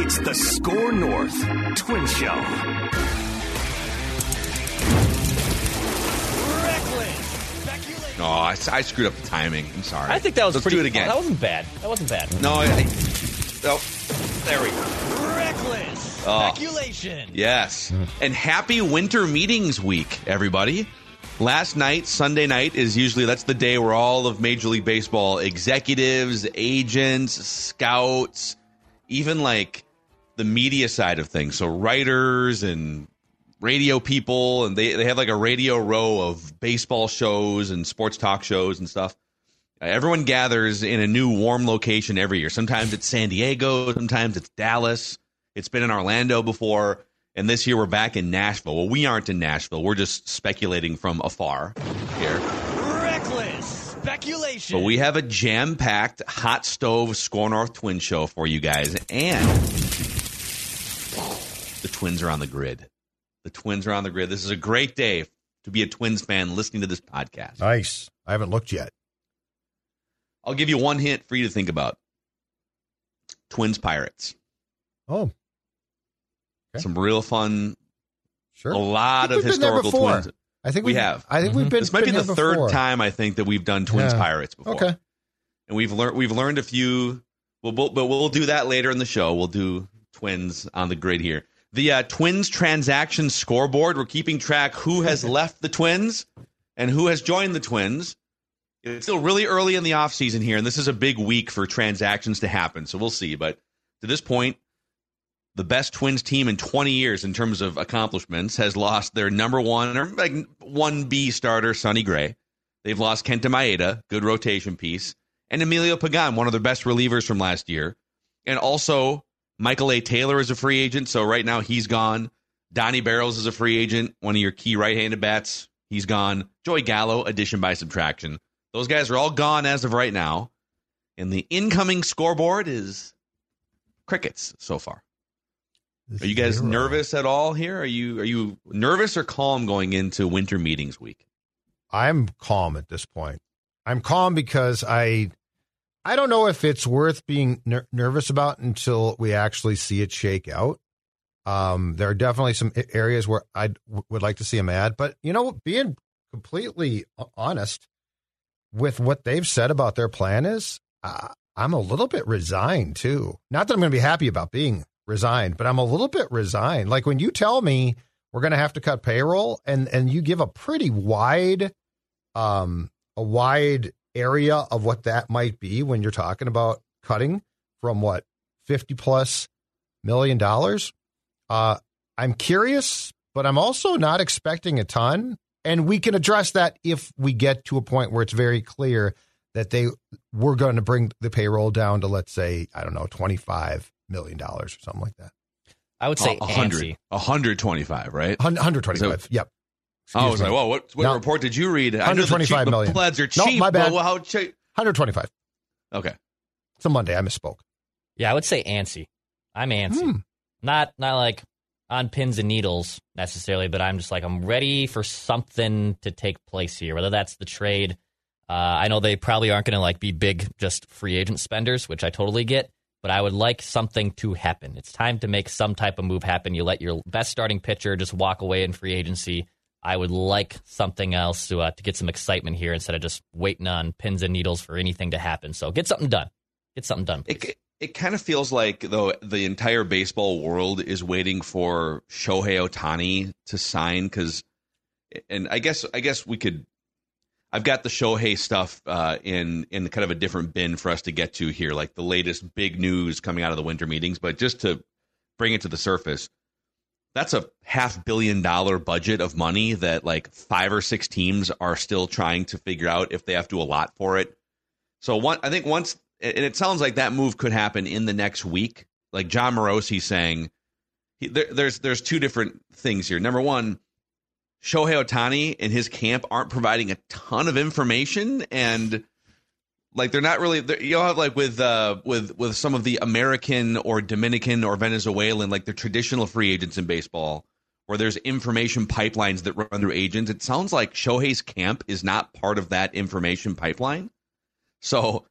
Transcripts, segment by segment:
It's the SKOR North Twin Show. Oh, I, I screwed up the timing. I'm sorry. I think that was Let's pretty. do it again. That wasn't bad. That wasn't bad. no, I, I, oh, there we go. Reckless Oh. speculation. Yes. And happy winter meetings week, everybody. Last night, Sunday night, is usually that's the day where all of Major League Baseball executives, agents, scouts, even like the media side of things, so writers and radio people, and they, they have like a radio row of baseball shows and sports talk shows and stuff. Everyone gathers in a new warm location every year. Sometimes it's San Diego, sometimes it's Dallas. It's been in Orlando before, and this year we're back in Nashville. Well, we aren't in Nashville. We're just speculating from afar here. Reckless speculation. But we have a jam packed hot stove Score North Twin show for you guys, and the Twins are on the grid. The Twins are on the grid. This is a great day to be a Twins fan listening to this podcast. Nice. I haven't looked yet. I'll give you one hint for you to think about Twins Pirates. Oh, Okay. Some real fun, sure. a lot of think we've been there historical. Twins. I think We we've- I think we've been. This might be the third before. time I think that we've done Twins Yeah. Pirates before. Okay. and we've learned we've learned a few. Well, we'll, but we'll do that later in the show. We'll do Twins on the grid here. The uh, Twins transaction scoreboard. We're keeping track who has left the Twins and who has joined the Twins. It's still really early in the offseason here, and this is a big week for transactions to happen. So we'll see. But to this point, the best Twins team in 20 years in terms of accomplishments has lost their number one or like one B starter, Sonny Gray. They've lost Kenta Maeda, good rotation piece, and Emilio Pagan, one of their best relievers from last year. And also, Michael A. Taylor is a free agent, so right now he's gone. Donnie Barrows is a free agent, one of your key right handed bats. He's gone. Joey Gallo, addition by subtraction. Those guys are all gone as of right now. And the incoming scoreboard is crickets so far. Are you guys Zero. nervous at all here? Are you are you nervous or calm going into winter meetings week? I'm calm at this point. I'm calm because I I don't know if it's worth being ner- nervous about until we actually see it shake out. Um, there are definitely some areas where I would like to see him add, but you know, being completely honest with what they've said about their plan is, uh, I'm a little bit resigned too. Not that I'm going to be happy about being resigned, but I'm a little bit resigned. Like when you tell me we're going to have to cut payroll, and and you give a pretty wide, um, a wide area of what that might be when you're talking about cutting from what fifty plus million dollars. Uh, I'm curious, but I'm also not expecting a ton. And we can address that if we get to a point where it's very clear that they we're going to bring the payroll down to let's say I don't know twenty five million dollars or something like that. I would say A hundred, antsy. a hundred twenty-five, right? 125. So- yep. Oh, I was Excuse like, me. whoa, what, what No. report did you read? I know the 125 cheap- million. The pleds are No, cheap. my bad. Well, how cheap? 125. Okay. It's a Monday. I misspoke. Yeah, I would say antsy. I'm antsy. Hmm. Not not like on pins and needles necessarily, but I'm just like I'm ready for something to take place here. Whether that's the trade, uh, I know they probably aren't going to like be big just free agent spenders, which I totally get. But I would like something to happen. It's time to make some type of move happen. You let your best starting pitcher just walk away in free agency. I would like something else to uh, to get some excitement here instead of just waiting on pins and needles for anything to happen. So get something done. Get something done. Please. It, it kind of feels like though the entire baseball world is waiting for Shohei Ohtani to sign because, and I guess I guess we could. I've got the Shohei stuff uh, in in kind of a different bin for us to get to here, like the latest big news coming out of the winter meetings. But just to bring it to the surface, that's a half billion dollar budget of money that like five or six teams are still trying to figure out if they have to allot for it. So one, I think once, and it sounds like that move could happen in the next week. Like Jon Morosi saying, he, there, there's there's two different things here. Number one, Shohei Ohtani and his camp aren't providing a ton of information, and like they're not really. They're, you'll have like with uh with with some of the American or Dominican or Venezuelan like the traditional free agents in baseball, where there's information pipelines that run through agents. It sounds like Shohei's camp is not part of that information pipeline. So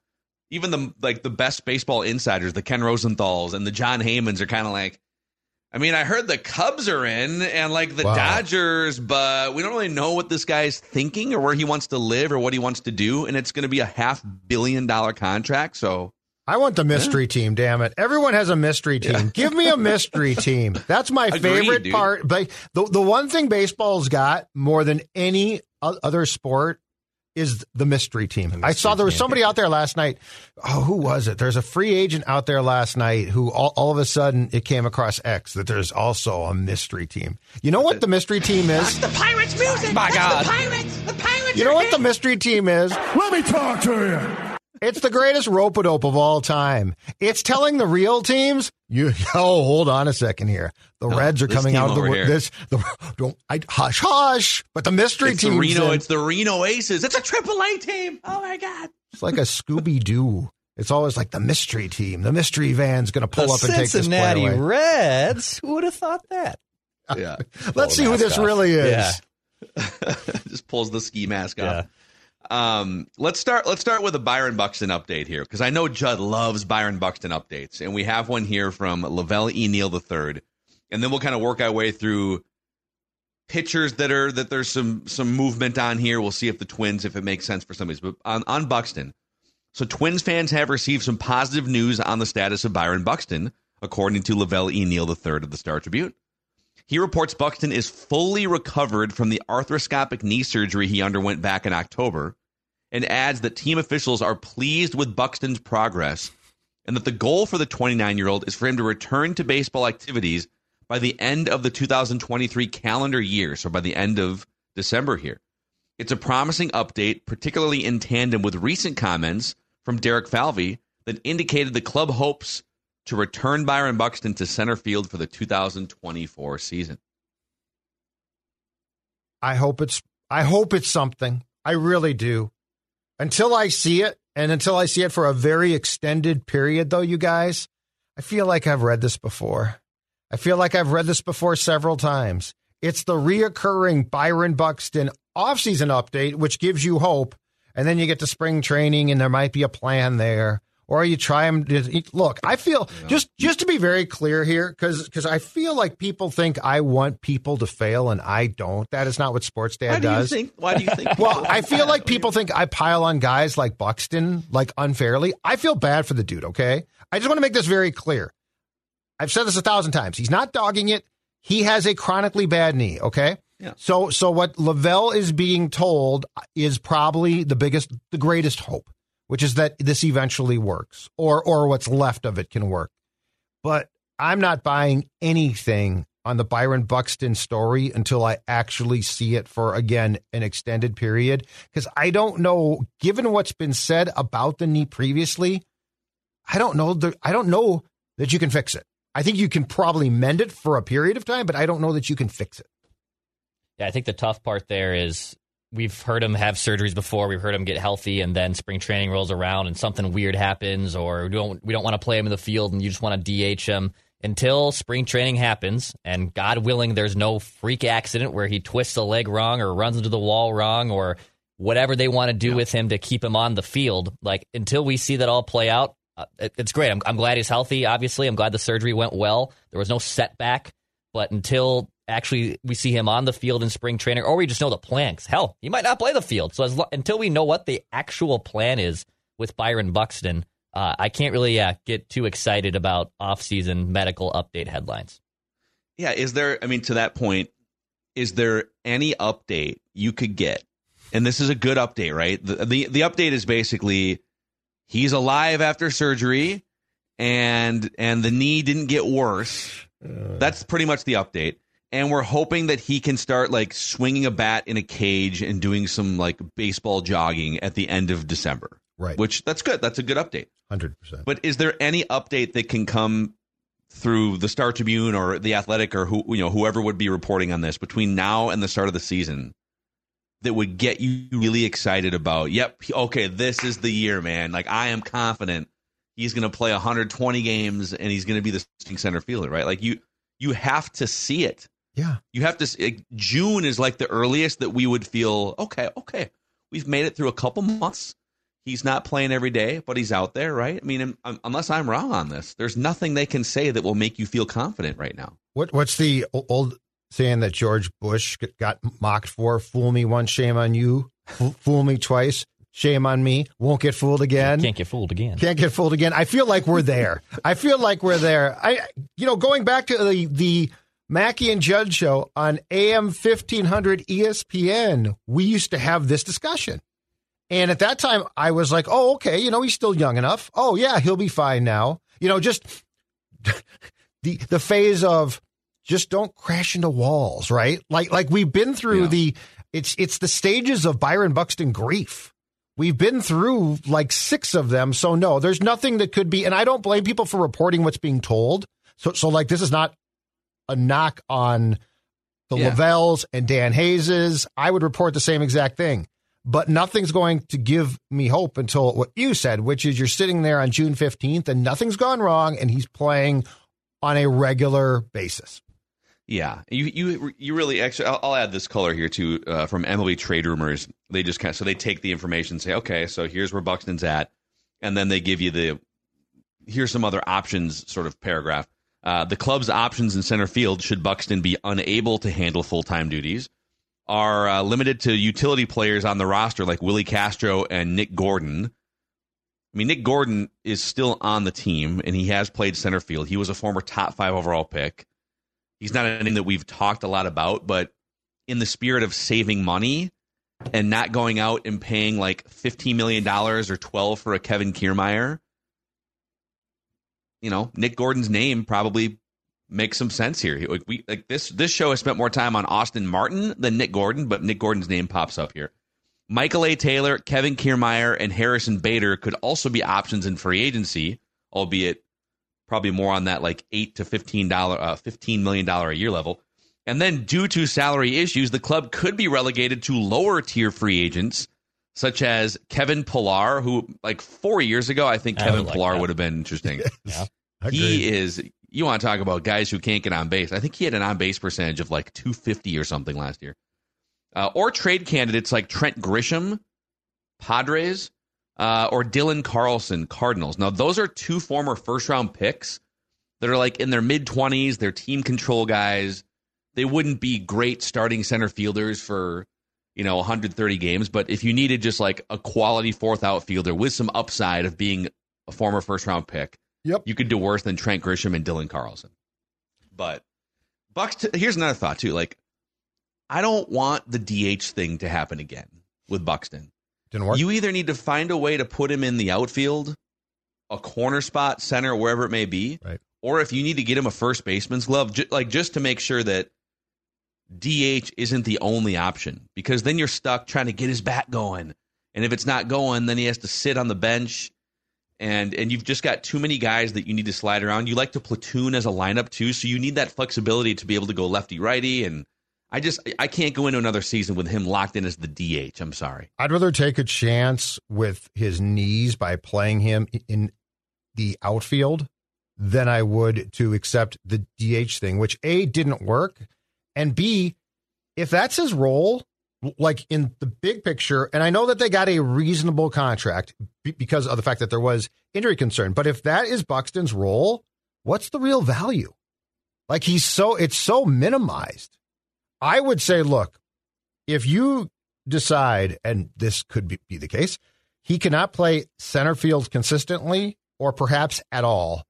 even the like the best baseball insiders, the Ken Rosenthal's and the Jon Heymans are kind of like, I mean, I heard the Cubs are in and like the Wow. Dodgers, but we don't really know what this guy's thinking or where he wants to live or what he wants to do, and it's going to be a half billion dollar contract. So I want the mystery team, damn it. Everyone has a mystery team. Give me a mystery team. That's my Agreed, favorite dude. part. But the, the one thing baseball's got more than any other sport is the mystery team. I saw there was somebody out there last night. Oh, who was it? There's a free agent out there last night who all, all of a sudden it came across X that there's also a mystery team. You know what the mystery team is? The Pirates music. My God. The Pirates. The Pirates. You know what the mystery team is? Let me talk to you. It's the greatest rope a dope of all time. It's telling the real teams, you oh, hold on a second here. The oh, Reds are coming out of the over here. this the don't I hush hush. But the mystery it's the team Reno, it's the Reno Aces. It's a Triple A team. Oh my god! it's like a Scooby Doo. It's always like the mystery team. The mystery van's going to pull the up and take this play Cincinnati away. Reds. Who would have thought that? Yeah, Let's see who this really is. Yeah. just pulls the ski mask off. Yeah. Um, let's start. Let's start with a Byron Buxton update here because I know Judd loves Byron Buxton updates, and we have one here from Lavelle E. Neal III, and then we'll kind of work our way through pitchers that are that there's some some movement on here. We'll see if the Twins, if it makes sense for some of these. But on on Buxton, so Twins fans have received some positive news on the status of Byron Buxton, according to Lavelle E. Neal III of the Star Tribune. He reports Buxton is fully recovered from the arthroscopic knee surgery he underwent back in October and adds that team officials are pleased with Buxton's progress and that the goal for the 29 year old is for him to return to baseball activities by the end of the 2023 calendar year, so by the end of December here. It's a promising update, particularly in tandem with recent comments from Derek Falvey that indicated the club hopes to return Byron Buxton to center field for the 2024 season. I hope it's I hope it's something. I really do. Until I see it, and until I see it for a very extended period though, you guys, I feel like I've read this before. I feel like I've read this before several times. It's the reoccurring Byron Buxton offseason update, which gives you hope. And then you get to spring training and there might be a plan there. Or you try him to look. I feel just just to be very clear here, because because I feel like people think I want people to fail and I don't. That is not what Sports Dad Why do you does. think? Why do you think? Well, I feel like people think I pile on guys like Buxton like unfairly. I feel bad for the dude, okay? I just want to make this very clear. I've said this a thousand times. He's not dogging it. He has a chronically bad knee, okay? Yeah. So so what Lavelle is being told is probably the biggest the greatest hope, which is that this eventually works or or what's left of it can work. But I'm not buying anything on the Byron Buxton story until I actually see it for again an extended period because I don't know given what's been said about the knee previously I don't know that I don't know that you can fix it. I think you can probably mend it for a period of time but I don't know that you can fix it. Yeah, I think the tough part there is we've heard him have surgeries before. We've heard him get healthy, and then spring training rolls around, and something weird happens, or we don't we don't want to play him in the field, and you just want to DH him until spring training happens. And God willing, there's no freak accident where he twists a leg wrong or runs into the wall wrong or whatever they want to do with him to keep him on the field. Like until we see that all play out, uh, it's great. I'm, I'm glad he's healthy. Obviously, I'm glad the surgery went well. There was no setback. But until actually we see him on the field in spring training, or we just know the plan, 'cause hell, he might not play the field. So as lo- until we know what the actual plan is with Byron Buxton, uh, I can't really yeah, get too excited about offseason medical update headlines. Yeah, is there? I mean, to that point, is there any update you could get? And this is a good update, right? The the, the update is basically he's alive after surgery, and and the knee didn't get worse. That's pretty much the update. And we're hoping that he can start like swinging a bat in a cage and doing some like baseball jogging at the end of December. Right. Which that's good. That's a good update. 100%. But is there any update that can come through the Star Tribune or the Athletic or who you know whoever would be reporting on this between now and the start of the season that would get you really excited about? Yep, okay, this is the year, man. Like I am confident he's going to play 120 games and he's going to be the center fielder, right? Like you you have to see it. Yeah. You have to s- like, June is like the earliest that we would feel okay, okay. We've made it through a couple months. He's not playing every day, but he's out there, right? I mean, um, unless I'm wrong on this, there's nothing they can say that will make you feel confident right now. What what's the old saying that George Bush got mocked for? Fool me once, shame on you. Fool me twice, shame on me. Won't get fooled again. Can't get fooled again. Can't get fooled again. I feel like we're there. I feel like we're there. I, you know, going back to the the Mackey and Judd show on AM fifteen hundred E ESPN, we used to have this discussion, and at that time, I was like, "Oh, okay, you know, he's still young enough. Oh, yeah, he'll be fine now." You know, just the the phase of just don't crash into walls, right? Like like we've been through Yeah. the it's it's the stages of Byron Buxton grief. We've been through like six of them, so no, there's nothing that could be. And I don't blame people for reporting what's being told. So so like this is not a knock on the Yeah. Lavelles and Dan Hayes's. I would report the same exact thing. But nothing's going to give me hope until what you said, which is you're sitting there on June 15th and nothing's gone wrong and he's playing on a regular basis. Yeah, you you you really actually. I'll, I'll add this color here too uh, from MLB Trade Rumors. They just kind of so they take the information, and say, okay, so here's where Buxton's at, and then they give you the here's some other options sort of paragraph. Uh, the club's options in center field should Buxton be unable to handle full time duties are uh, limited to utility players on the roster like Willie Castro and Nick Gordon. I mean, Nick Gordon is still on the team and he has played center field. He was a former top five overall pick. He's not a name that we've talked a lot about, but in the spirit of saving money and not going out and paying like $15 million or 12 for a Kevin Kiermaier, you know, Nick Gordon's name probably makes some sense here. Like we like this this show has spent more time on Austin Martin than Nick Gordon, but Nick Gordon's name pops up here. Michael A. Taylor, Kevin Kiermaier, and Harrison Bader could also be options in free agency, albeit probably more on that like eight to fifteen dollar, uh, fifteen million dollar a year level. And then, due to salary issues, the club could be relegated to lower tier free agents, such as Kevin Pillar, who like four years ago, I think I Kevin would like Pillar that. would have been interesting. Yeah. he is. You want to talk about guys who can't get on base? I think he had an on base percentage of like two fifty or something last year. Uh, or trade candidates like Trent Grisham, Padres, uh, or Dylan Carlson, Cardinals. Now, those are two former first round picks that are like in their mid 20s. They're team control guys. They wouldn't be great starting center fielders for, you know, 130 games. But if you needed just like a quality fourth outfielder with some upside of being a former first round pick, Yep. you could do worse than Trent Grisham and Dylan Carlson. But Bucks, here's another thought too. Like, I don't want the DH thing to happen again with Buxton. Didn't work. You either need to find a way to put him in the outfield, a corner spot, center, wherever it may be, Right. or if you need to get him a first baseman's glove, ju- like just to make sure that DH isn't the only option, because then you're stuck trying to get his bat going, and if it's not going, then he has to sit on the bench, and and you've just got too many guys that you need to slide around. You like to platoon as a lineup too, so you need that flexibility to be able to go lefty righty and. I just I can't go into another season with him locked in as the DH. I'm sorry. I'd rather take a chance with his knees by playing him in the outfield than I would to accept the DH thing, which A didn't work, and B, if that's his role, like in the big picture, and I know that they got a reasonable contract because of the fact that there was injury concern, but if that is Buxton's role, what's the real value? Like he's so it's so minimized. I would say, look, if you decide, and this could be, be the case, he cannot play center field consistently or perhaps at all,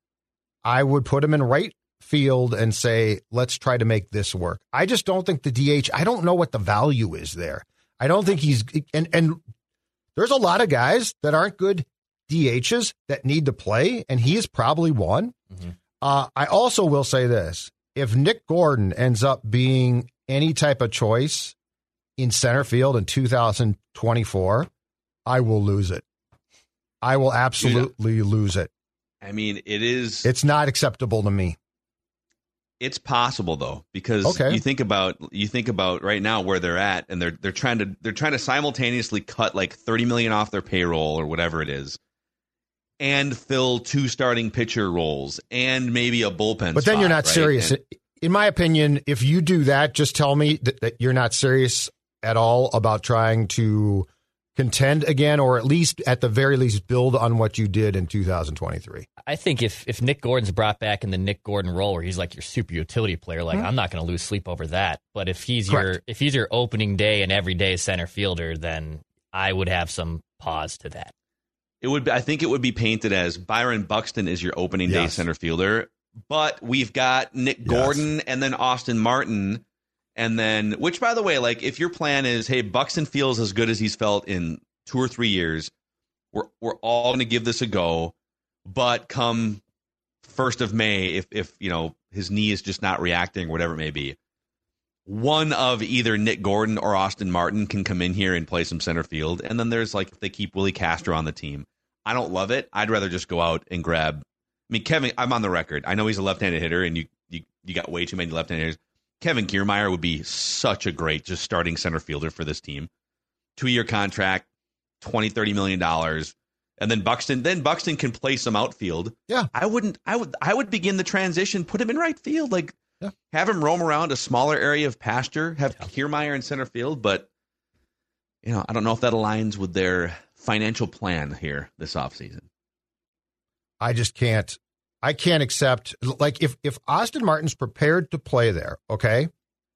I would put him in right field and say, let's try to make this work. I just don't think the DH, I don't know what the value is there. I don't think he's, and, and there's a lot of guys that aren't good DHs that need to play, and he is probably one. Mhm. Uh, I also will say this if Nick Gordon ends up being any type of choice in center field in 2024, I will lose it. I will absolutely lose it. I mean, it is. It's not acceptable to me. It's possible though, because Okay. you think about you think about right now where they're at, and they're they're trying to they're trying to simultaneously cut like thirty million off their payroll or whatever it is, and fill two starting pitcher roles and maybe a bullpen. But then you're not right? serious. And- In my opinion, if you do that, just tell me that, that you're not serious at all about trying to contend again, or at least at the very least build on what you did in 2023? I think if if Nick Gordon's brought back in the Nick Gordon role, where he's like your super utility player, like mm-hmm. I'm not going to lose sleep over that. But if he's your if he's your opening day and everyday center fielder, then I would have some pause to that. It would. Be, I think it would be painted as Byron Buxton is your opening day center fielder, but we've got Nick Yes. Gordon and then Austin Martin, and then which, by the way, like if your plan is, hey, Buxton feels as good as he's felt in two or three years, we're we're all going to give this a go, but come first of May, if if you know his knee is just not reacting, whatever it may be. One of either Nick Gordon or Austin Martin can come in here and play some center field. And then there's like, if they keep Willie Castro on the team. I don't love it. I'd rather just go out and grab. I mean, Kevin, I'm on the record. I know he's a left handed hitter and you, you, you got way too many left handed hitters. Kevin Kiermaier would be such a great just starting center fielder for this team. Two year contract, 20, 30 million dollars. And then Buxton, then Buxton can play some outfield. Yeah. I wouldn't, I would, I would begin the transition, put him in right field. Like, Yeah. have him roam around a smaller area of pasture, have Kiermaier in center field, but you know, I don't know if that aligns with their financial plan here this offseason. I just can't. I can't accept like if if Austin Martin's prepared to play there, okay,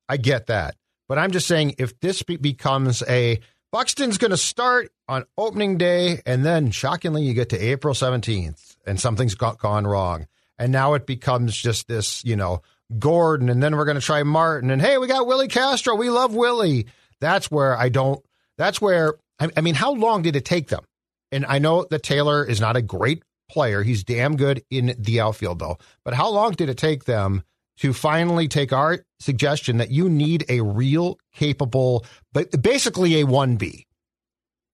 I get that. But I'm just saying if this be- becomes a Buxton's going to start on opening day, and then shockingly you get to April 17th and something's got, gone wrong, and now it becomes just this, you know, Gordon, and then we're going to try Martin, and hey, we got Willie Castro, we love Willie. That's where I don't. That's where I, I mean, how long did it take them? And I know that Taylor is not a great player. He's damn good in the outfield, though. But how long did it take them to finally take our suggestion that you need a real capable, but basically a 1B?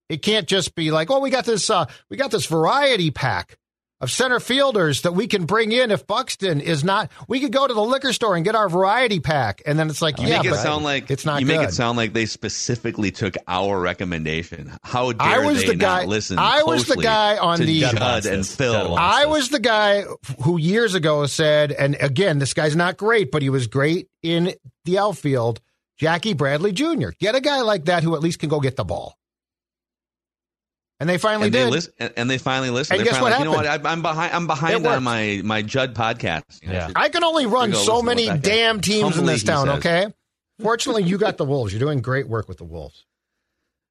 It can't just be like, oh, we got this, uh, we got this variety pack of center fielders that we can bring in if Buxton is not. We could go to the liquor store and get our variety pack, and then it's like, You yeah, make it but sound like it's not You good. make it sound like they specifically took our recommendation. How dare I was they the guy- not listen? I was the guy on the- Judd Judd and. Phil. Judd I was the guy who years ago said, and again, this guy's not great, but he was great in the outfield. Jackie Bradley Jr. Get a guy like that who at least can go get the ball. And they finally and did. listen, and, and they finally listened. And They're guess finally what like, you know what? I, I'm behind. I'm behind on my my Judd podcast. You know, Yeah. I can only run Here we go, so many what that guy- damn teams in this town, okay? Fortunately, you got the Wolves. You're doing great work with the Wolves.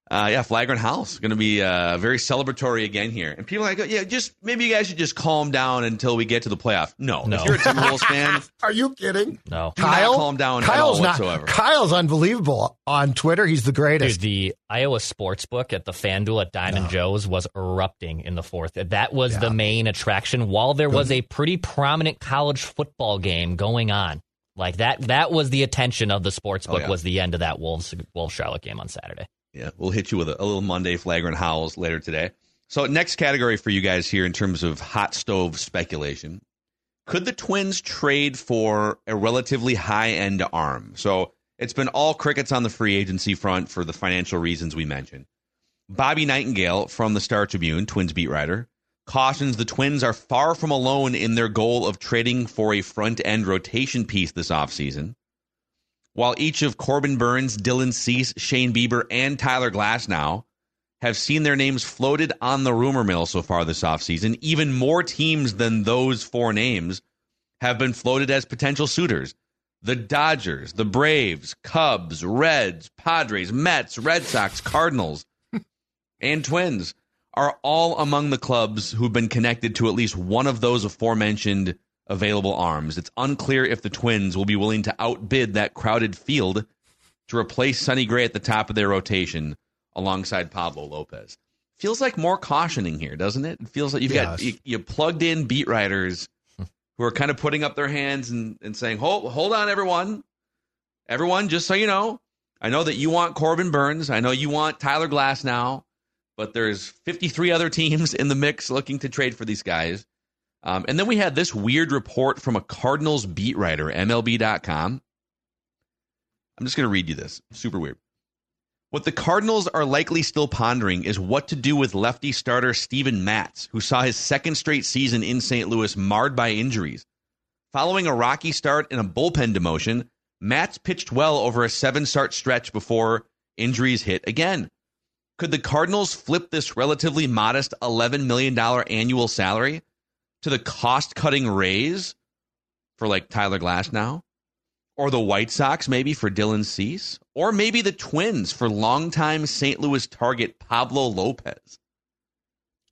Uh, yeah, Flagrant House going to be uh, very celebratory again here, and people are like, yeah, just maybe you guys should just calm down until we get to the playoff. No, No. if you're a Timberwolves fan, Are you kidding? No. Do not Kyle, calm down at Kyle's all not. whatsoever. Kyle's unbelievable on Twitter. He's the greatest. Dude, the Iowa sports book at the FanDuel at Diamond Joe's was erupting in the fourth. That was Yeah. the main attraction. While there was a pretty prominent college football game going on, like that, that was the attention of the sportsbook. Oh, yeah. Was the end of that Wolves Wolves Charlotte game on Saturday. Yeah, we'll hit you with a, a little Monday flagrant howls later today. So, next category for you guys here in terms of hot stove speculation. Could the Twins trade for a relatively high end arm? So, it's been all crickets on the free agency front for the financial reasons we mentioned. Bobby Nightengale from the Star Tribune, Twins beat writer, cautions the Twins are far from alone in their goal of trading for a front end rotation piece this offseason. While each of Corbin Burnes, Dylan Cease, Shane Bieber, and Tyler Glasnow have seen their names floated on the rumor mill so far this offseason, even more teams than those four names have been floated as potential suitors. The Dodgers, the Braves, Cubs, Reds, Padres, Mets, Red Sox, Cardinals, and Twins are all among the clubs who've been connected to at least one of those aforementioned available arms. It's unclear if the Twins will be willing to outbid that crowded field to replace Sonny Gray at the top of their rotation alongside Pablo Lopez. Feels like more cautioning here, doesn't it? It feels like you've got you, you plugged in beat writers who are kind of putting up their hands and, and saying, "Hold, hold on, everyone, everyone, just so you know, I know that you want Corbin Burnes, I know you want Tyler Glasnow, but there's 53 other teams in the mix looking to trade for these guys." Um, and then we had this weird report from a Cardinals beat writer, MLB.com. I'm just going to read you this. Super weird. What the Cardinals are likely still pondering is what to do with lefty starter Steven Matz, who saw his second straight season in St. Louis marred by injuries. Following a rocky start and a bullpen demotion, Matz pitched well over a seven start stretch before injuries hit again. Could the Cardinals flip this relatively modest $11 million annual salary to the cost cutting raise for like Tyler Glasnow? Or the White Sox maybe for Dylan Cease? Or maybe the Twins for longtime St. Louis target Pablo Lopez?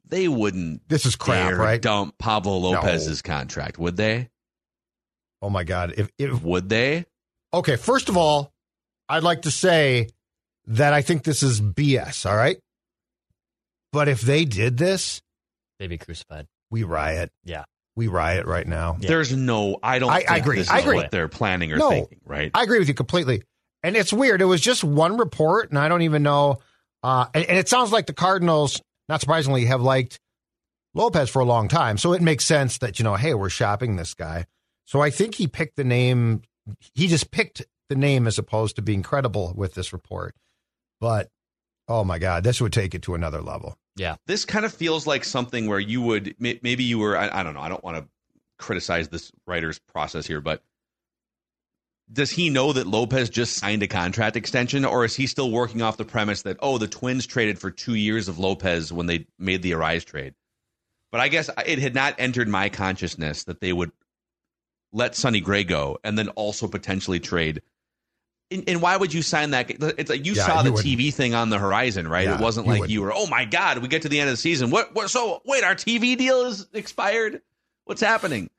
They wouldn't This is crap, dare right? dump Pablo Lopez's contract, would they? Oh my God! If, if Would they? okay, first of all, I'd like to say that I think this is BS. All right, but if they did this, They'd be crucified. We riot. Yeah. we riot right now. Yeah. There's no. I don't. I- I agree. This I agree. What they're planning or No. thinking, right? I agree with you completely. And it's weird. It was just one report, and I don't even know. Uh, and, and it sounds like the Cardinals, not surprisingly, have liked Lopez for a long time. So it makes sense that, you know, hey, we're shopping this guy. So I think he picked the name. He just picked the name as opposed to being credible with this report. But oh my God, this would take it to another level. Yeah. This kind of feels like something where you would maybe you were. I, I don't know. I don't want to criticize this writer's process here, but does he know that Lopez just signed a contract extension, or is he still working off the premise that oh, the Twins traded for two years of Lopez when they made the Arraez trade? But I guess it had not entered my consciousness that they would let Sonny Gray go and then also potentially trade. And, and why would you sign that? It's like you Yeah, saw the wouldn't. TV thing on the horizon, right? Yeah, it wasn't you like wouldn't. you were, oh my god, we get to the end of the season. What? What? So wait, our TV deal is expired. What's happening?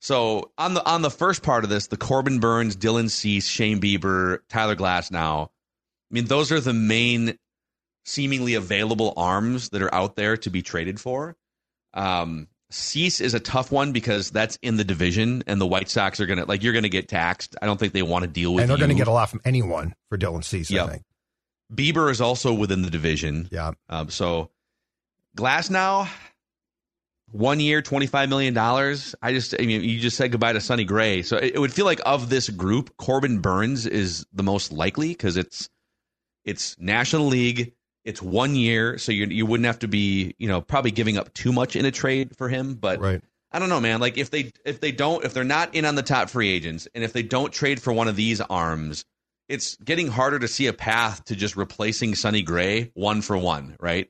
So on the on the first part of this, the Corbin Burnes, Dylan Cease, Shane Bieber, Tyler Glasnow, I mean, those are the main seemingly available arms that are out there to be traded for. Um, Cease is a tough one because that's in the division, and the White Sox are gonna like you're gonna get taxed. I don't think they want to deal with. and they're going to get a lot from anyone for Dylan Cease, Yep. I think. Bieber is also within the division. Yeah. Um, so Glasnow, one year, twenty five million dollars. I just, I mean, you just said goodbye to Sonny Gray. So it, it would feel like of this group, Corbin Burnes is the most likely because it's it's National League. It's one year, so you you wouldn't have to be, you know, probably giving up too much in a trade for him. But Right. I don't know, man. Like if they if they don't if they're not in on the top free agents, and if they don't trade for one of these arms, it's getting harder to see a path to just replacing Sonny Gray one for one, right?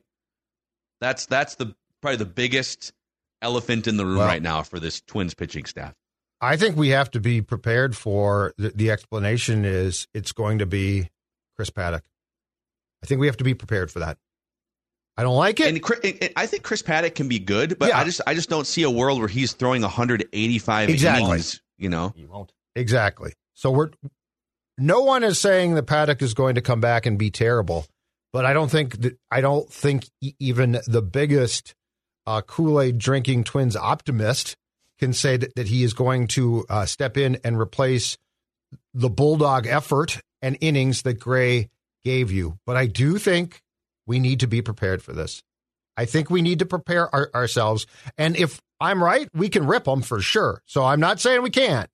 That's that's the probably the biggest elephant in the room Well- right now for this Twins pitching staff. I think we have to be prepared for the, the explanation is it's going to be Chris Paddack. I think we have to be prepared for that. I don't like it. And, and- and I think Chris Paddack can be good, but Yeah. I just I just don't see a world where he's throwing 185 Exactly. innings. You know, You won't. exactly. So we're no one is saying that Paddack is going to come back and be terrible, but I don't think that I don't think e- even the biggest uh, Kool Aid drinking Twins optimist can say that, that he is going to uh, step in and replace the bulldog effort and innings that Gray gave you. But I do think we need to be prepared for this. I think we need to prepare our, ourselves. And if I'm right, we can rip them for sure. So I'm not saying we can't.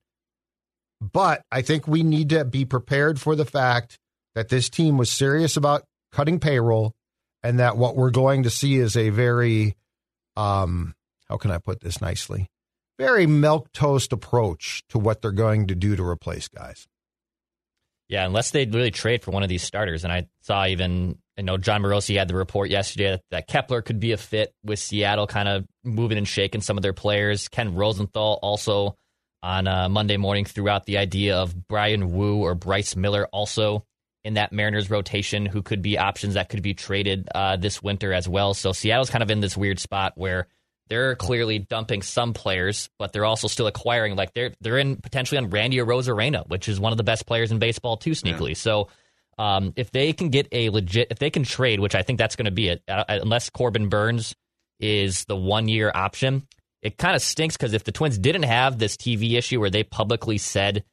But I think we need to be prepared for the fact that this team was serious about cutting payroll and that what we're going to see is a very, um, how can I put this nicely? Very milk toast approach to what they're going to do to replace guys. Yeah, unless they really trade for one of these starters. And I saw even, I know Jon Morosi had the report yesterday that, that Kepler could be a fit with Seattle, kind of moving and shaking some of their players. Ken Rosenthal also on uh, Monday morning threw out the idea of Bryan Woo or Bryce Miller also in that Mariners rotation who could be options that could be traded uh, this winter as well. So Seattle's kind of in this weird spot where they're clearly dumping some players, but they're also still acquiring. Like they're they're in potentially on Randy Arozarena, which is one of the best players in baseball too, sneakily. So um, if they can get a legit, if they can trade, which I think that's going to be it, uh, unless Corbin Burnes is the one year option, it kind of stinks because if the Twins didn't have this TV issue where they publicly said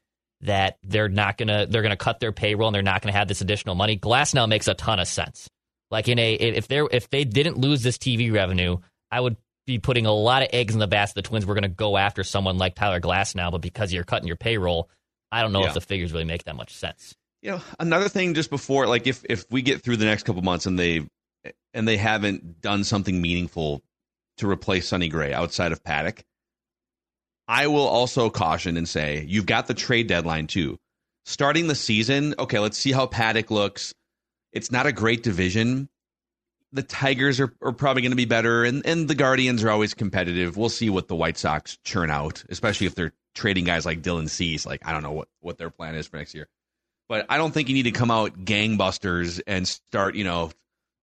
that they're not gonna they're gonna cut their payroll and they're not gonna have this additional money, Glasnow makes a ton of sense. Like in a if they if they didn't lose this TV revenue, I would be putting a lot of eggs in the basket. The Twins were going to go after someone like Tyler Glasnow, but because you're cutting your payroll, I don't know Yeah. if the figures really make that much sense. you know another thing just before like if if we get through the next couple months and they and they haven't done something meaningful to replace Sonny Gray outside of Paddack, I will also caution and say you've got the trade deadline too. Starting the season, okay, let's see how Paddack looks. It's not a great division, the Tigers are, are probably going to be better, and and the Guardians are always competitive. We'll see what the White Sox churn out, especially if they're trading guys like Dylan Cease. Like I don't know what what their plan is for next year, but I don't think you need to come out gangbusters and start you know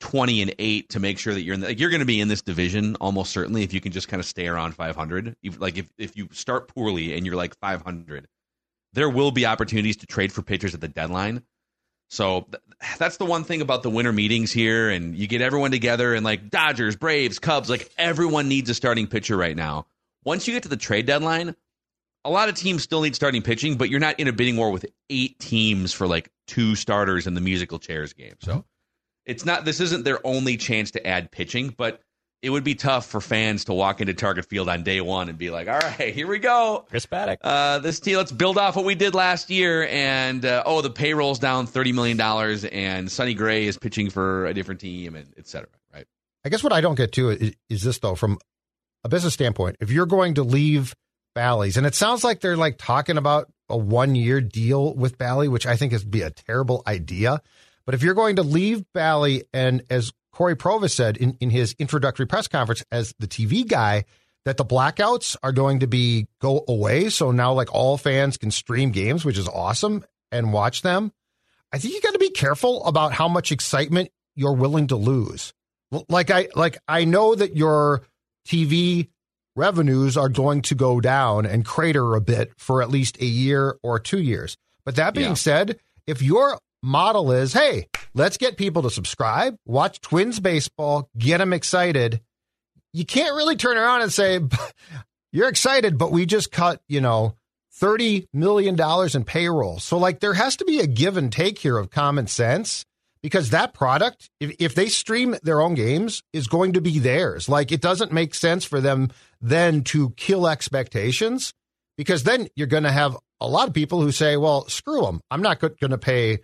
20 and 8 to make sure that you're in the, like you're going to be in this division almost certainly if you can just kind of stay around 500 if, like if, if you start poorly and you're like 500 there will be opportunities to trade for pitchers at the deadline so th- that's the one thing about the winter meetings here and you get everyone together and like dodgers braves cubs like everyone needs a starting pitcher right now. Once you get to the trade deadline a lot of teams still need starting pitching but you're not in a bidding war with eight teams for like two starters in the musical chairs game. So it's not this isn't their only chance to add pitching, but it would be tough for fans to walk into Target Field on day one and be like, "All right, here we go, Chris Paddack. uh, this team. Let's build off what we did last year." And uh, oh, the payroll's down thirty million dollars, and Sonny Gray is pitching for a different team, and et cetera. Right? I guess what I don't get to is, is this though, from a business standpoint, if you're going to leave Bally's, and it sounds like they're like talking about a one year deal with Bally, which I think is be a terrible idea. But if you're going to leave Bally, and as Cory Provus said in, in his introductory press conference as the TV guy, that the blackouts are going to be go away. So now like all fans can stream games, which is awesome, and watch them. I think you got to be careful about how much excitement you're willing to lose. Like I like I know that your TV revenues are going to go down and crater a bit for at least a year or two years. But that being Yeah. said, if your model is, hey, let's get people to subscribe, watch Twins baseball, get them excited, you can't really turn around and say, you're excited, but we just cut, you know, $30 million in payroll. So, like, there has to be a give and take here of common sense because that product, if, if they stream their own games, is going to be theirs. Like, it doesn't make sense for them then to kill expectations because then you're going to have a lot of people who say, well, screw them. I'm not going to pay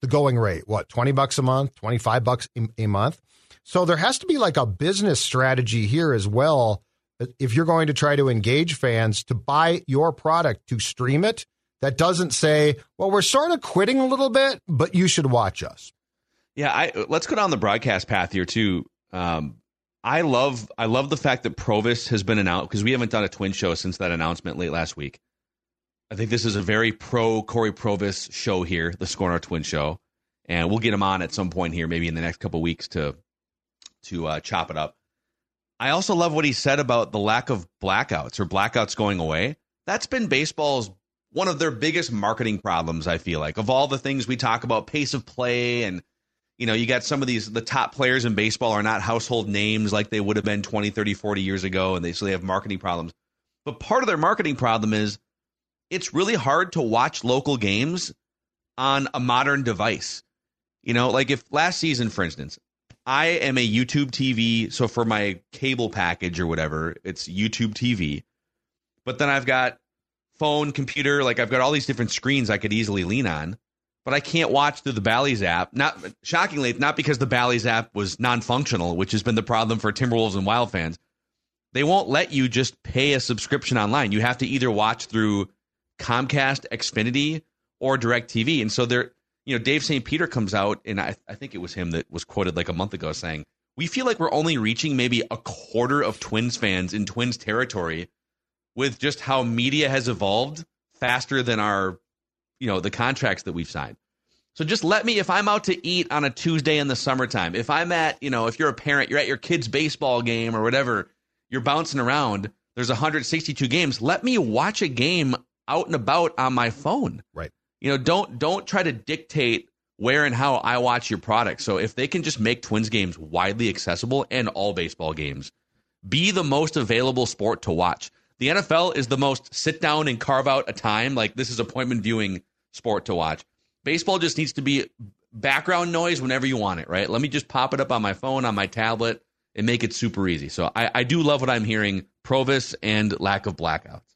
the going rate. What, 20 bucks a month, 25 bucks a- month? So there has to be like a business strategy here as well. If you're going to try to engage fans to buy your product to stream it, that doesn't say, well, we're sort of quitting a little bit, but you should watch us. Yeah, I let's go down the broadcast path here too. Um, I love I love the fact that Provus has been announced because we haven't done a twin show since that announcement late last week. I think this is a very pro Cory Provus show here, the Score Our Twin show, and we'll get him on at some point here, maybe in the next couple weeks to to uh, chop it up. I also love what he said about the lack of blackouts or blackouts going away. That's been baseball's one of their biggest marketing problems. I feel like of all the things we talk about, pace of play and you know, you got some of these, the top players in baseball are not household names like they would have been 20, 30, 40 years ago, and they so they have marketing problems. But part of their marketing problem is it's really hard to watch local games on a modern device. You know, like if last season, for instance, I am a YouTube TV, so for my cable package or whatever, it's YouTube TV. But then I've got phone, computer, like I've got all these different screens I could easily lean on but I can't watch through the Bally's app. Not shockingly, not because the Bally's app was non-functional, which has been the problem for Timberwolves and Wild fans. They won't let you just pay a subscription online. You have to either watch through Comcast, Xfinity, or DirecTV. And so there, you know, Dave St. Peter comes out, and I, I think it was him that was quoted like a month ago saying, "We feel like we're only reaching maybe a quarter of Twins fans in Twins territory with just how media has evolved faster than our you know the contracts that we've signed. So just let me if I'm out to eat on a Tuesday in the summertime, if I'm at, you know, if you're a parent, you're at your kid's baseball game or whatever, you're bouncing around, there's 162 games, let me watch a game out and about on my phone. Right. You know, don't don't try to dictate where and how I watch your product. So if they can just make Twins games widely accessible and all baseball games, be the most available sport to watch. The NFL is the most sit down and carve out a time. Like this is appointment viewing sport to watch. Baseball just needs to be background noise whenever you want it, right? Let me just pop it up on my phone, on my tablet, and make it super easy. So I, I do love what I'm hearing. Provus and lack of blackouts.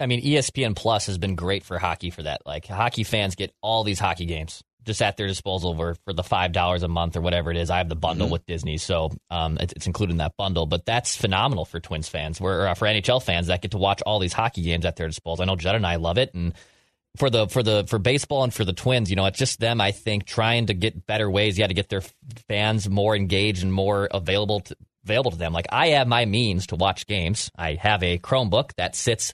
I mean, ESPN Plus has been great for hockey for that. Like hockey fans get all these hockey games just at their disposal for, for the five dollars a month or whatever it is. I have the bundle Mhm. with Disney, so um, it's, it's included in that bundle. But that's phenomenal for Twins fans, where or uh, for NHL fans that get to watch all these hockey games at their disposal. I know Judd and I love it, and for the for the for baseball and for the Twins, you know, it's just them. I think trying to get better ways. Yeah, to get their fans more engaged and more available to, available to them. Like I have my means to watch games. I have a Chromebook that sits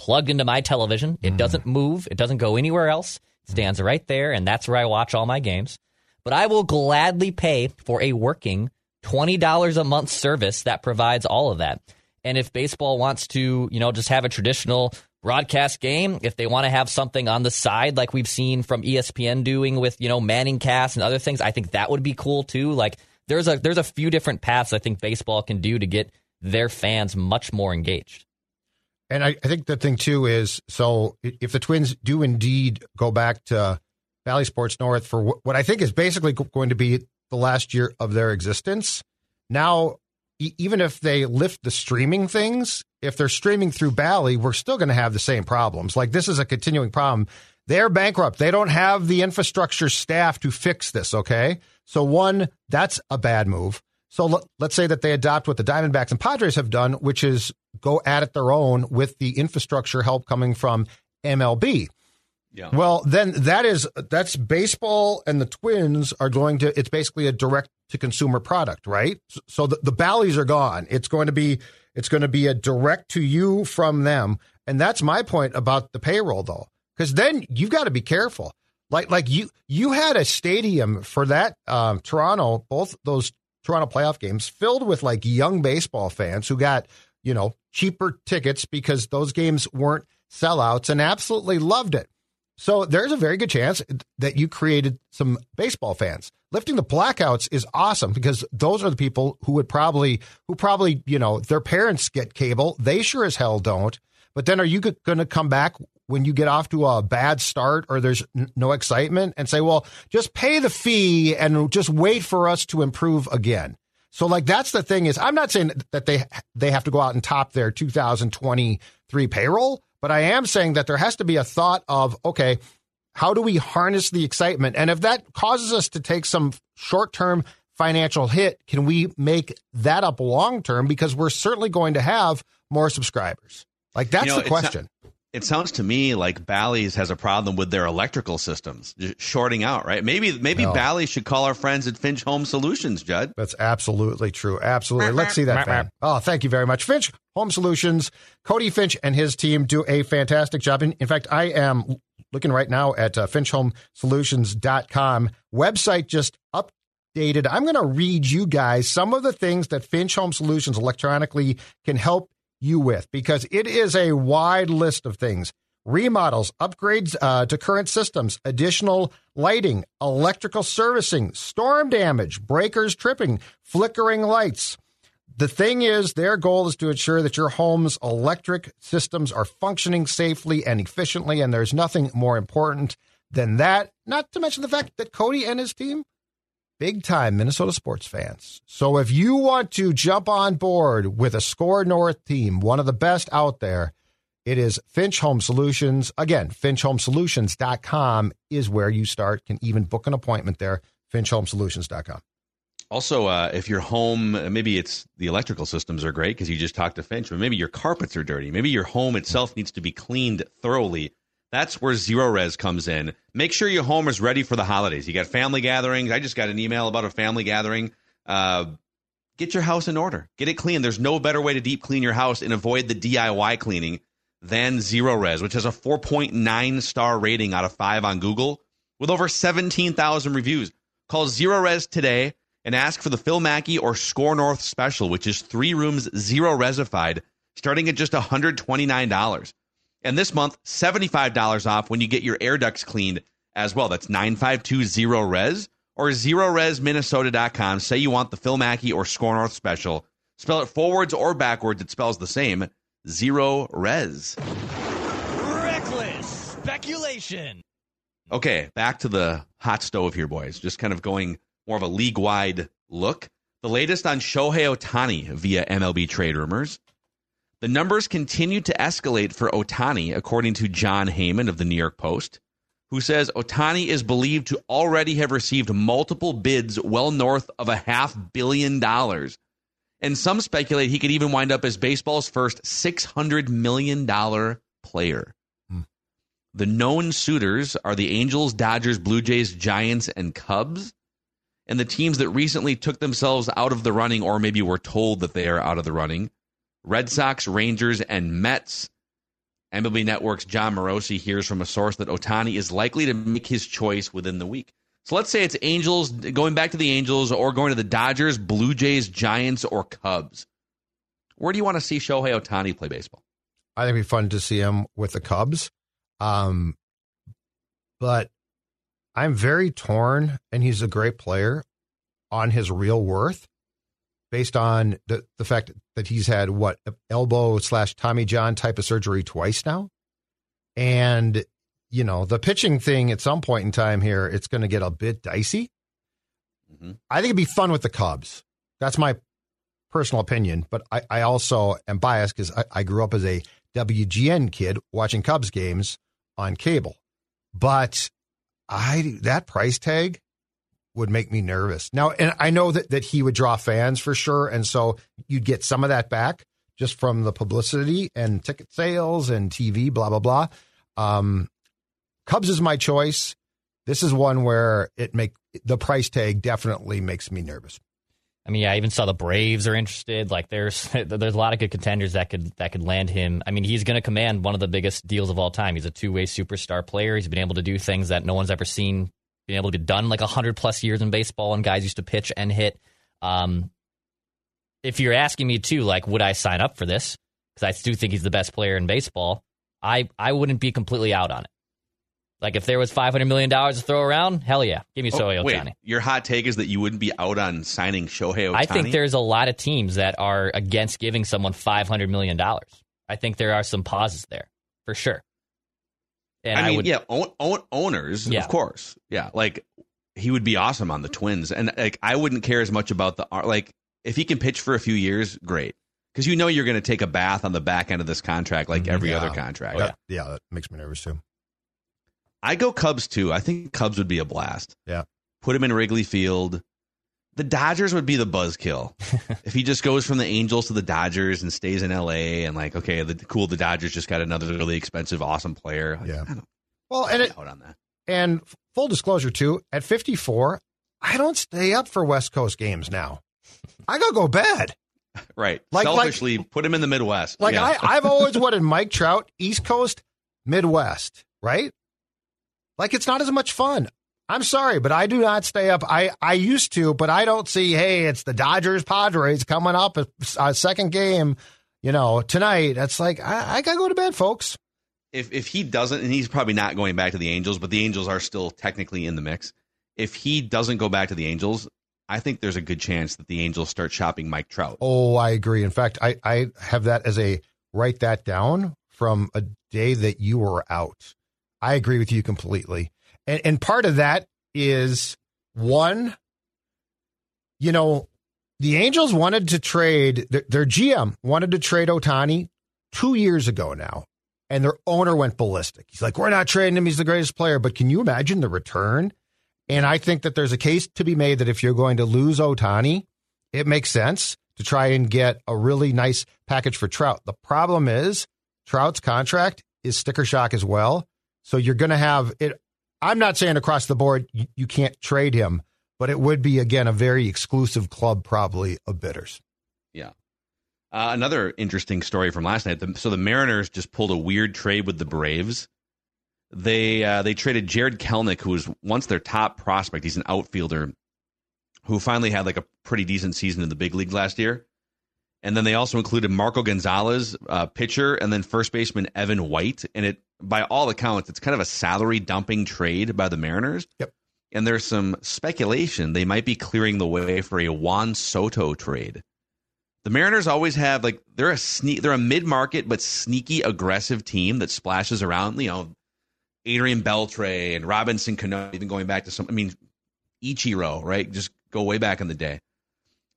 plugged into my television. It mm. doesn't move. It doesn't go anywhere else. It stands right there, and that's where I watch all my games. But I will gladly pay for a working twenty dollars a month service that provides all of that. And if baseball wants to, you know, just have a traditional broadcast game, if they want to have something on the side like we've seen from ESPN doing with, you know, Manning cast and other things, I think that would be cool too. Like there's a there's a few different paths I think baseball can do to get their fans much more engaged. And I, I think the thing too is so if the Twins do indeed go back to Bally Sports North for what I think is basically going to be the last year of their existence, now even if they lift the streaming things, if they're streaming through Bally, we're still going to have the same problems. Like this is a continuing problem. They're bankrupt. They don't have the infrastructure staff to fix this. Okay. So one, that's a bad move. So let, us say that they adopt what the Diamondbacks and Padres have done, which is go at it their own with the infrastructure help coming from MLB. Yeah. Well, then that is that's baseball and the Twins are going to it's basically a direct to consumer product, right? So the, the Bally's are gone. It's going to be it's going to be a direct to you from them. And that's my point about the payroll though. Cuz then you've got to be careful. Like like you you had a stadium for that um, Toronto both those Toronto playoff games filled with like young baseball fans who got, you know, cheaper tickets because those games weren't sellouts and absolutely loved it. So there's a very good chance that you created some baseball fans. Lifting the blackouts is awesome because those are the people who would probably, who probably, you know, their parents get cable. They sure as hell don't. But then are you going to come back when you get off to a bad start or there's no excitement and say, well, just pay the fee and just wait for us to improve again? So like that's the thing is I'm not saying that they they have to go out and top their 2023 payroll, but I am saying that there has to be a thought of, okay, how do we harness the excitement? And if that causes us to take some short term financial hit, can we make that up long term? Because we're certainly going to have more subscribers. Like that's you know, the question. It sounds to me like Bally's has a problem with their electrical systems shorting out, right? Maybe maybe no. Bally's should call our friends at Finch Home Solutions, Judd. That's absolutely true. Absolutely. Let's see that fan. Oh, thank you very much. Finch Home Solutions. Cody Finch and his team do a fantastic job. In, in fact, I am looking right now at uh, finchhomesolutions.com. Website just updated. I'm going to read you guys some of the things that Finch Home Solutions electronically can help you with because it is a wide list of things remodels, upgrades uh, to current systems, additional lighting, electrical servicing, storm damage, breakers tripping, flickering lights. The thing is, their goal is to ensure that your home's electric systems are functioning safely and efficiently, and there's nothing more important than that. Not to mention the fact that Cody and his team, big time Minnesota sports fans. So if you want to jump on board with a SKOR North team, one of the best out there, it is Finch Home Solutions. Again, finchhomesolutions.com is where you start. Can even book an appointment there, finchhomesolutions.com. Also, uh, if your home, maybe it's the electrical systems are great because you just talked to Finch, but maybe your carpets are dirty. Maybe your home itself needs to be cleaned thoroughly. That's where Zerorez comes in. Make sure your home is ready for the holidays. You got family gatherings. I just got an email about a family gathering. Uh, get your house in order. Get it clean. There's no better way to deep clean your house and avoid the DIY cleaning than Zerorez, which has a 4.9 star rating out of 5 on Google with over 17,000 reviews. Call Zerorez today and ask for the Phil Mackey or SKOR North special, which is three rooms, zero resified, starting at just $129. And this month, $75 off when you get your air ducts cleaned as well. That's 9520 res or zerorezminnesota.com. Say you want the Phil Mackey or SKOR North special. Spell it forwards or backwards, it spells the same. Zerorez. Reckless speculation. Okay, back to the hot stove here, boys. Just kind of going more of a league wide look. The latest on Shohei Ohtani via MLB trade rumors. The numbers continue to escalate for Ohtani, according to Jon Heyman of the New York Post, who says Ohtani is believed to already have received multiple bids well north of a half billion dollars. And some speculate he could even wind up as baseball's first $600 million player. Hmm. The known suitors are the Angels, Dodgers, Blue Jays, Giants, and Cubs. And the teams that recently took themselves out of the running, or maybe were told that they are out of the running Red Sox, Rangers, and Mets. MLB Network's Jon Morosi hears from a source that Ohtani is likely to make his choice within the week. So let's say it's Angels, going back to the Angels, or going to the Dodgers, Blue Jays, Giants, or Cubs. Where do you want to see Shohei Ohtani play baseball? I think it'd be fun to see him with the Cubs. Um, but I'm very torn, and he's a great player on his real worth based on the, the fact that he's had what elbow slash Tommy John type of surgery twice now. And, you know, the pitching thing at some point in time here, it's going to get a bit dicey. Mm-hmm. I think it'd be fun with the Cubs. That's my personal opinion, but I, I also am biased because I, I grew up as a WGN kid watching Cubs games on cable. But I that price tag would make me nervous. Now, and I know that, that he would draw fans for sure. And so you'd get some of that back just from the publicity and ticket sales and TV, blah, blah, blah. Um, Cubs is my choice. This is one where it make the price tag definitely makes me nervous. I mean, yeah, I even saw the Braves are interested. Like, there's there's a lot of good contenders that could that could land him. I mean, he's going to command one of the biggest deals of all time. He's a two way superstar player. He's been able to do things that no one's ever seen being able to get done like 100 plus years in baseball and guys used to pitch and hit. Um, if you're asking me too, like, would I sign up for this? Because I do think he's the best player in baseball. I, I wouldn't be completely out on it. Like if there was five hundred million dollars to throw around, hell yeah, give me oh, Shohei Ohtani. Your hot take is that you wouldn't be out on signing Shohei Ohtani. I think there's a lot of teams that are against giving someone five hundred million dollars. I think there are some pauses there for sure. And I mean, I would, yeah, own, own, owners, yeah. of course, yeah. Like he would be awesome on the Twins, and like I wouldn't care as much about the art. like if he can pitch for a few years, great, because you know you're going to take a bath on the back end of this contract, like mm-hmm. every yeah. other contract. yeah. yeah, that makes me nervous too. I go Cubs too. I think Cubs would be a blast. Yeah, put him in Wrigley Field. The Dodgers would be the buzzkill if he just goes from the Angels to the Dodgers and stays in L.A. and like, okay, the cool. The Dodgers just got another really expensive, awesome player. Like, yeah. Well, and it, on that. And full disclosure too, at 54, I don't stay up for West Coast games now. I gotta go bed. Right. Like, Selfishly, like, put him in the Midwest. Like yeah. I, I've always wanted Mike Trout, East Coast, Midwest. Right. Like it's not as much fun. I'm sorry, but I do not stay up. I, I used to, but I don't see, hey, it's the Dodgers Padres coming up a, a second game, you know, tonight. It's like, I, I got to go to bed, folks. If, if he doesn't, and he's probably not going back to the Angels, but the Angels are still technically in the mix. If he doesn't go back to the Angels, I think there's a good chance that the Angels start shopping Mike Trout. Oh, I agree. In fact, I, I have that as a write that down from a day that you were out. I agree with you completely. And, and part of that is one, you know, the Angels wanted to trade, their, their GM wanted to trade Ohtani two years ago now, and their owner went ballistic. He's like, we're not trading him. He's the greatest player. But can you imagine the return? And I think that there's a case to be made that if you're going to lose Ohtani, it makes sense to try and get a really nice package for Trout. The problem is Trout's contract is sticker shock as well. So you're going to have it. I'm not saying across the board you, you can't trade him, but it would be again a very exclusive club, probably of bidders. Yeah. Uh, another interesting story from last night. The, so the Mariners just pulled a weird trade with the Braves. They uh, they traded Jarred Kelenic, who was once their top prospect. He's an outfielder who finally had like a pretty decent season in the big league last year. And then they also included Marco Gonzalez, uh, pitcher, and then first baseman Evan White. And it, by all accounts, it's kind of a salary dumping trade by the Mariners. Yep. And there's some speculation they might be clearing the way for a Juan Soto trade. The Mariners always have like they're a sneak, they're a mid market but sneaky aggressive team that splashes around. You know, Adrian Beltre and Robinson Cano, even going back to some. I mean, Ichiro, right? Just go way back in the day.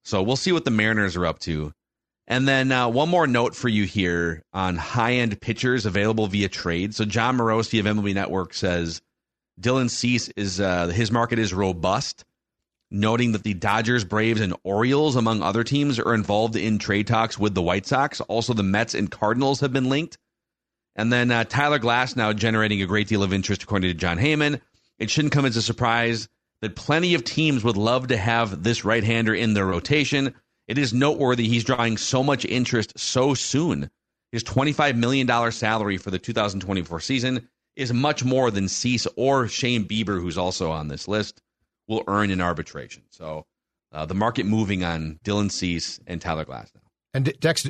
So we'll see what the Mariners are up to. And then uh, one more note for you here on high end pitchers available via trade. So Jon Morosi of MLB Network says Dylan Cease is uh, his market is robust, noting that the Dodgers, Braves, and Orioles, among other teams, are involved in trade talks with the White Sox. Also, the Mets and Cardinals have been linked. And then uh, Tyler Glasnow generating a great deal of interest, according to Jon Heyman. It shouldn't come as a surprise that plenty of teams would love to have this right hander in their rotation. It is noteworthy he's drawing so much interest so soon. His $25 million salary for the 2024 season is much more than Cease or Shane Bieber, who's also on this list, will earn in arbitration. So uh, the market moving on Dylan Cease and Tyler Glasnow. And Dex,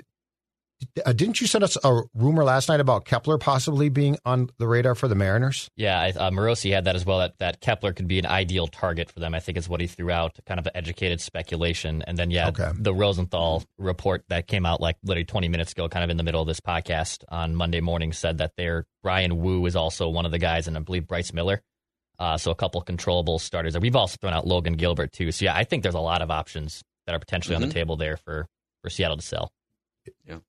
uh, didn't you send us a rumor last night about Kepler possibly being on the radar for the Mariners? Yeah, I, uh, Morosi had that as well. That that Kepler could be an ideal target for them. I think is what he threw out, kind of educated speculation. And then yeah, Okay. the Rosenthal report that came out like literally 20 minutes ago, kind of in the middle of this podcast on Monday morning, said that their Bryan Woo is also one of the guys, and I believe Bryce Miller. Uh, so a couple controllable starters. We've also thrown out Logan Gilbert too. So yeah, I think there's a lot of options that are potentially on Mhm. the table there for for Seattle to sell. Yeah, dude,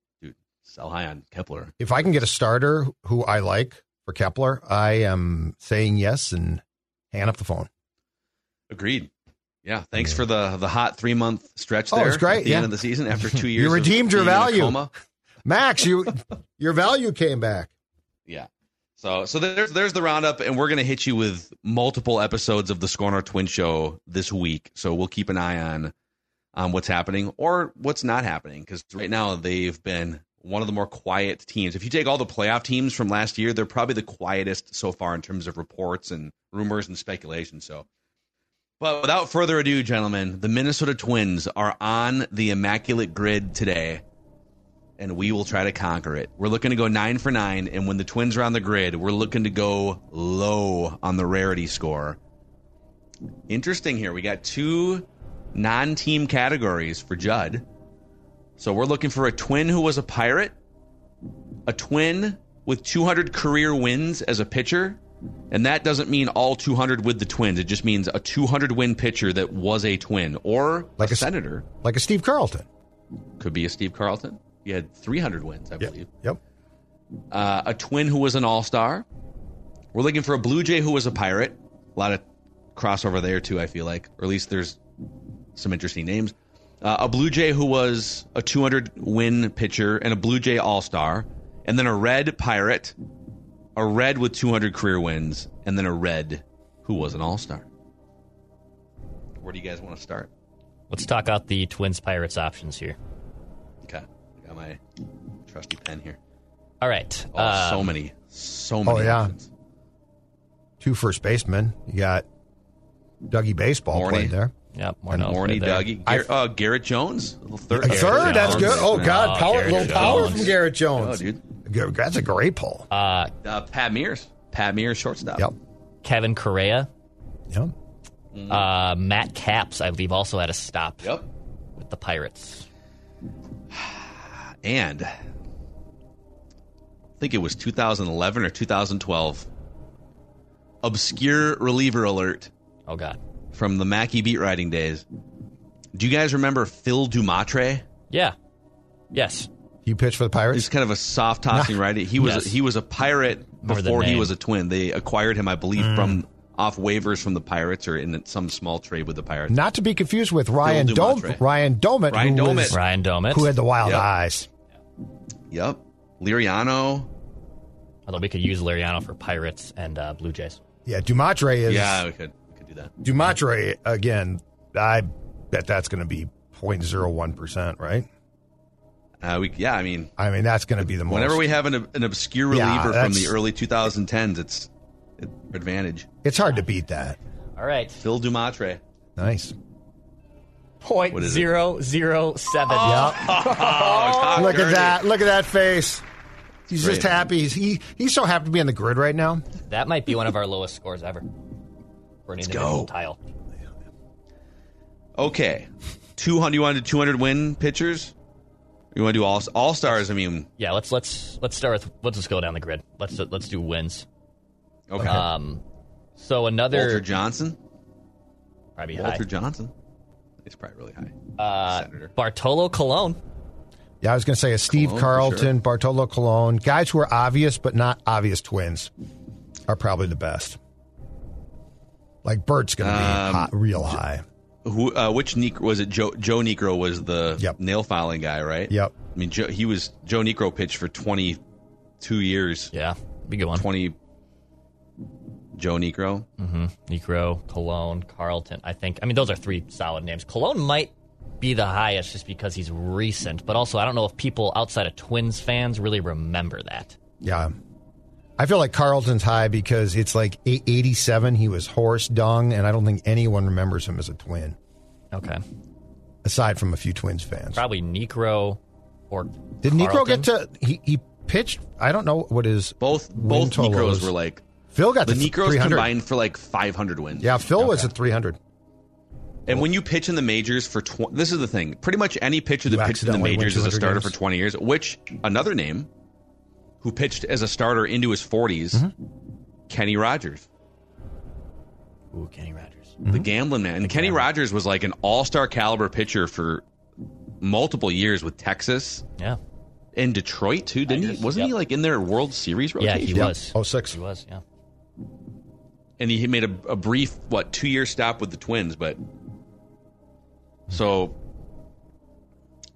sell high on Kepler. If I can get a starter who I like for Kepler, I am saying yes and hang up the phone. Agreed. Yeah, thanks for the the hot three month stretch Oh, there. it's great, At the yeah. end of the season, after two years, You of redeemed your being in a value. Max, you your value came back. Yeah. So so there's there's the roundup, and we're gonna hit you with multiple episodes of the SKOR North Twin Show this week. So we'll keep an eye on on what's happening or what's not happening because right now they've been one of the more quiet teams. If you take all the playoff teams from last year, they're probably the quietest so far in terms of reports and rumors and speculation. So. But without further ado, gentlemen, the Minnesota Twins are on the immaculate grid today and we will try to conquer it. We're looking to go nine for nine, and when the Twins are on the grid, we're looking to go low on the rarity score. Interesting here. We got two non team categories for Judd. So we're looking for a twin who was a pirate, a twin with 200 career wins as a pitcher. And that doesn't mean all 200 with the Twins. It just means a 200 win pitcher that was a twin or Like a a- senator. Like a Steve Carlton. Could be a Steve Carlton. He had 300 wins, I believe. Yep. Uh, a twin who was an all star. We're looking for a Blue Jay who was a pirate. A lot of crossover there, too, I feel like. Or at least there's some interesting names. Uh, a Blue Jay who was a 200 win pitcher and a Blue Jay all star. And then a red pirate, a red with 200 career wins, and then a red who was an all star. Where do you guys want to start? Let's talk out the Twins Pirates options here. Okay. I got my trusty pen here. All right. Oh, uh, so many. So many. Oh, yeah. options. Two first basemen. You got Dougie Baseball Morney. played there. Yep. And Morneau Morney. Dougie, Gar- uh, Garrett Jones, little third. A third, that's good. Oh God, Oh, power, Garrett little power Jones. from Garrett Oh, Jones. dude. G- That's a great pull. Uh, Uh, Pat Meares, Pat Meares, shortstop. Yep. Kevin Correia, Yep. uh, Matt Capps, I believe, also had a stop Yep. with the Pirates. And I think it was 2011 or 2012. Obscure reliever alert Oh God. From the Mackey beat writing days. Do you guys remember Phil Dumatrait? Yeah. Yes. You pitched for the Pirates. He's kind of a soft tossing righty. He was Yes. he was a pirate before he was a twin. They acquired him, I believe, Mm. from off waivers from the Pirates or in some small trade with the Pirates. Not to be confused with Ryan Dom- Ryan Doumit, Ryan who, Doumit. was- Ryan Doumit. who had the wild Yep. eyes. Yep. Liriano. Although we could use Liriano for Pirates and uh, Blue Jays. Yeah, Dumatrait is. Yeah, we could do that. Dumatrait again. I bet that's going to be 0.01 percent, right? Uh, we yeah, I mean, I mean, that's going to be the most. whenever we have an, an obscure Yeah, reliever from the early 2010s, it's an advantage. it's hard to beat that. All right. Phil Dumatrait. Nice. Point What is it? zero zero seven. Yep. Oh, Look at that. Look at that face. He's Great. just happy. He's, he he's so happy to be on the grid right now. That might be one of our lowest scores ever for an individual go. tile. Okay, 200. You want to do 200 win pitchers? You want to do all all stars? I mean, Yeah. Let's let's let's start with let's just go down the grid. Let's let's do wins. okay. Um. So another Walter Johnson. probably Walter high. Johnson. It's probably really high. Uh, Senator. Bartolo Colon. Yeah, I was going to say a Steve Colon, Carlton, sure. Bartolo Colon, guys who are obvious but not obvious twins are probably the best. Like Bert's going to be Um, hot, real high. Who? Uh, which Niekro was it? Joe Joe Niekro was the Yep. nail filing guy, right? Yep. I mean, Joe, he was Joe Niekro pitched for twenty two years. Yeah, be a good one. Twenty. Joe Niekro. Mm-hmm. Niekro, Colon, Carlton. I think. I mean, those are three solid names. Colon might be the highest just because he's recent, but also I don't know if people outside of Twins fans really remember that. Yeah. I feel like Carlton's high because it's like 87. He was horse dung, and I don't think anyone remembers him as a twin, Okay, aside from a few Twins fans. probably Niekro or Did Niekro get to? He, he pitched. I don't know what his Both both totals. Niekros were like Phil got the to Niekros 300. combined for like 500 wins. Yeah, Phil was at 300. And when you pitch in the majors for tw- this is the thing. Pretty much any pitcher that pitches in the majors as a starter games. for 20 years, which another name who pitched as a starter into his 40s, Mm-hmm. Kenny Rogers, Ooh, Kenny Rogers. Mm-hmm. the gambling man. And Kenny Rogers was like an all-star caliber pitcher for multiple years with Texas Yeah, and Detroit too, didn't Tigers, he? Wasn't he like in their World Series yeah, rotation? he was. Oh, six. He was. Yeah. and he made a, a brief what two year stop with the Twins, but so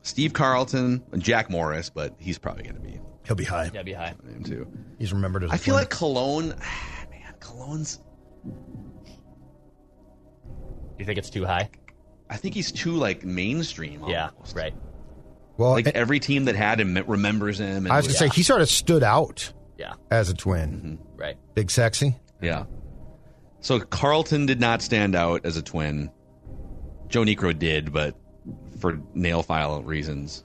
Steve Carlton, and Jack Morris, but he's probably going to be He'll be high. Yeah, be high. him too. He's remembered as. a I feel like Colon, man, Colon's. You think it's too high? I think he's too like mainstream. Yeah, almost. right. well, Like and- every team that had him remembers him. And I was gonna say he sort of stood out Yeah, as a twin. Mm-hmm. right. Big sexy. Yeah. So Carlton did not stand out as a twin. Joe Niekro did, but for nail file reasons.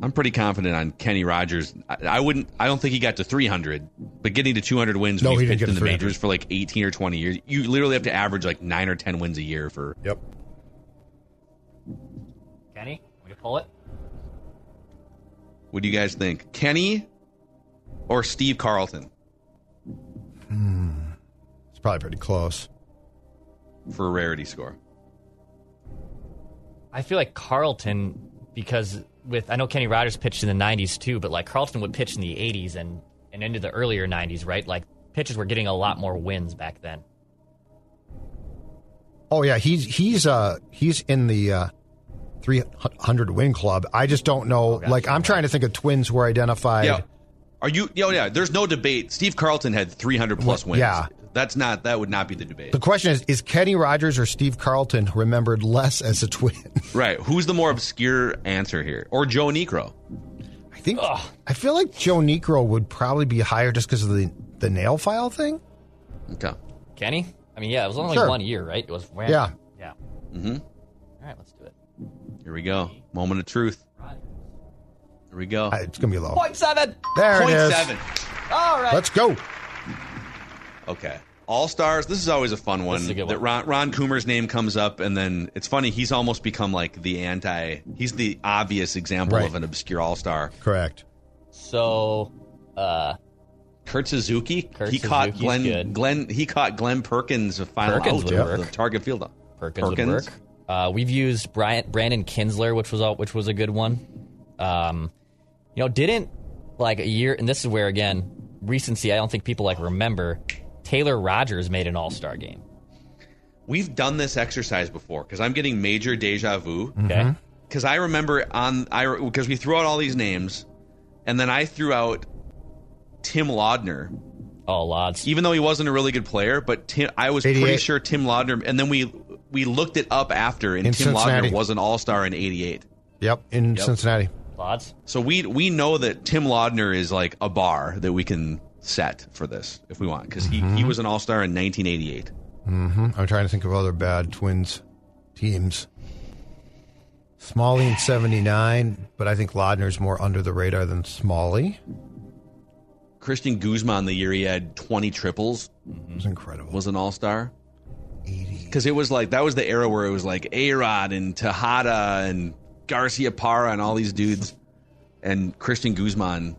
I'm pretty confident on Kenny Rogers. I, I wouldn't. I don't think he got to 300, but getting to 200 wins No, when he he's didn't pitched in the majors for like 18 or 20 years. You literally have to average like nine or 10 wins a year for. Yep. Kenny, we can pull it. What do you guys think, Kenny or Steve Carlton Hmm. It's probably pretty close. for a rarity score? I feel like Carlton because with I know Kenny Rogers pitched in the '90s too, but like Carlton would pitch in the '80s and and into the earlier '90s, right? Like pitchers were getting a lot more wins back then. Oh yeah, he's he's uh he's in the uh 300 win club. I just don't know. gotcha. like I'm trying to think of twins who are identified. Yeah. Are you? Yeah, yeah. There's no debate. Steve Carlton had 300 plus wins. yeah. That's not. That would not be the debate. The question is: Is Kenny Rogers or Steve Carlton remembered less as a twin? Right. Who's the more obscure answer here? Or Joe Niekro? I think I feel like Joe Niekro would probably be higher just because of the the nail file thing. Okay. Kenny, I mean, yeah, it was only Sure. one year, right? It was Yeah. yeah. Mm-hmm. All right, let's do it. Here we go. Moment of truth. Here we go. It's gonna be low. Point seven. There Point it is. seven. All right. Let's go. Okay. All stars. This is always a fun one. a good That. Ron, Ron Coomer's name comes up, and then it's funny. He's almost become like the anti. He's the obvious example Right. of an obscure all star. Correct. So, uh, Kurt Suzuki. Kurt he caught Glenn. good. Glenn. He caught Glenn Perkins a final Perkins out of the target field. Perkins, would work. Uh, we've used Brian, Brandon Kintzler, which was a, which was a good one. Um, you know, didn't like a year, and this is where again recency. I don't think people like remember. Taylor Rogers made an All Star game. We've done this exercise before because I'm getting major deja vu. Okay, mm-hmm. Because I remember on I because we threw out all these names, and then I threw out Tim Laudner, oh lots. even though he wasn't a really good player. But Tim, I was pretty sure Tim Laudner, and then we we looked it up after, and In Tim Cincinnati. Laudner was an All Star in '88. Yep, in Yep. Cincinnati. Lots. So we we know that Tim Laudner is like a bar that we can set for this if we want because he, he was an All Star in 1988. hmm I'm trying to think of other bad Twins teams. Smalley in '79, but I think Laudner's more under the radar than Smalley. Cristian Guzman, the year he had 20 triples, It was incredible. was an All Star. 80. because it was like that was the era where it was like A Rod and Tejada and Garciaparra and all these dudes, and Cristian Guzman,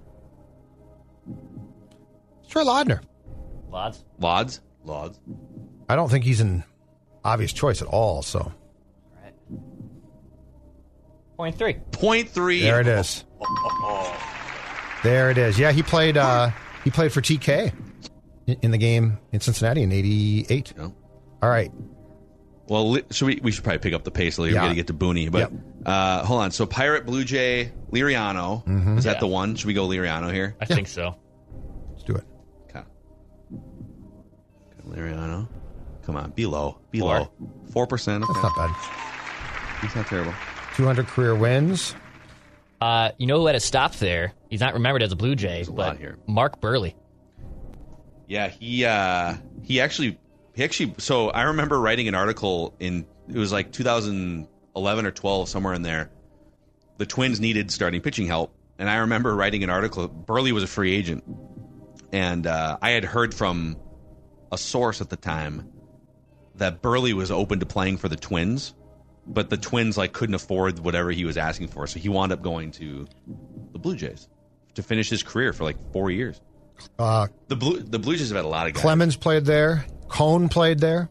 Let's try Laudner. Lots. Lods, Lods. I don't think he's an obvious choice at all. So Point three. Point three. there it is. There it is. Yeah, he played. Uh, he played for TK in in the game in Cincinnati in '88. Yeah. All right. Well, li- should we? We should probably pick up the pace later. Yeah. We got to get to Booney, but Yep. Uh, hold on. So Pirate, Blue Jay, Liriano. Mm-hmm. Is that Yeah. the one? Should we go Liriano here? I think so. Liriano. Come on, be low. Be Four. low. Four percent. Okay. That's not bad. He's not terrible. 200 career wins. Uh, you know who had to stop there? He's not remembered as a Blue Jay, a but lot here. Mark Buehrle. Yeah, he uh he actually he actually so I remember writing an article in it was like 2011 or 12 somewhere in there. The Twins needed starting pitching help, and I remember writing an article. Buehrle was a free agent, and uh, I had heard from a source at the time that Buehrle was open to playing for the Twins, but the Twins like couldn't afford whatever he was asking for, so he wound up going to the Blue Jays to finish his career for like four years. Uh, The Blue the Blue Jays have had a lot of guys. Clemens played there. Cone played there.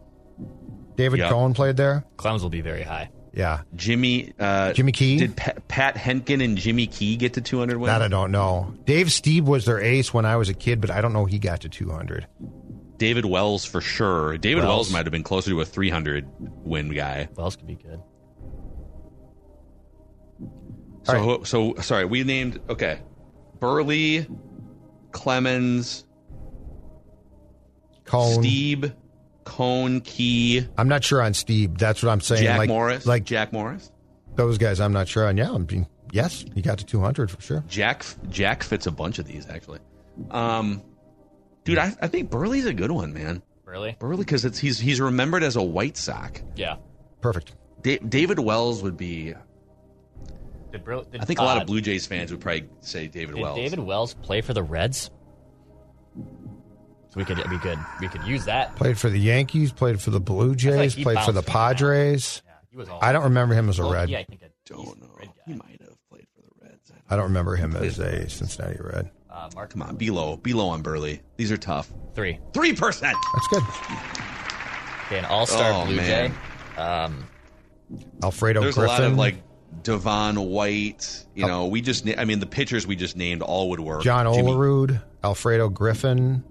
David Yeah. Cone played there. Clemens will be very high. Yeah. Jimmy uh, Jimmy Key? Did Pa- Pat Hentgen and Jimmy Key get to 200 wins? That I don't know. Dave Stieb was their ace when I was a kid, but I don't know he got to 200. David Wells for sure. David Wells, Wells. might have been closer to a 300 win guy. Wells could be good. So All so sorry, we named okay. Buehrle, Clemens, Cone. Stieb, Cone, Key, I'm not sure on Stieb. That's what I'm saying. Jack like, Morris, Like Jack Morris. those guys, I'm not sure on. Yeah, I'm being, yes, he got to 200 for sure. Jack Jack fits a bunch of these actually. Um, dude, I, I think Buehrle's a good one, man. Buehrle? Buehrle because it's he's he's remembered as a White Sock. Yeah. Perfect. Da- David Wells would be. Did, Bur- did, I think a lot uh, of Blue Jays fans would probably say David Did Wells. David Wells play for the Reds? So we could we could we could use that. Played for the Yankees, played for the Blue Jays, he played for the Padres. Yeah, he was all. I don't remember him as a Well, Red. Yeah, I think a don't know. Red He might have played for the Reds. I don't remember him as a Cincinnati Red. Uh, Mark Come on, be low, be low on Buehrle. These are tough. three. Three percent. That's good. Okay, an All Star Oh, Blue man. Jay. Um, Alfredo There's Griffin. a lot of like Devon White. You know, we just. na- I mean, the pitchers we just named all would work. John Jimmy- Olerud, Alfredo Griffin,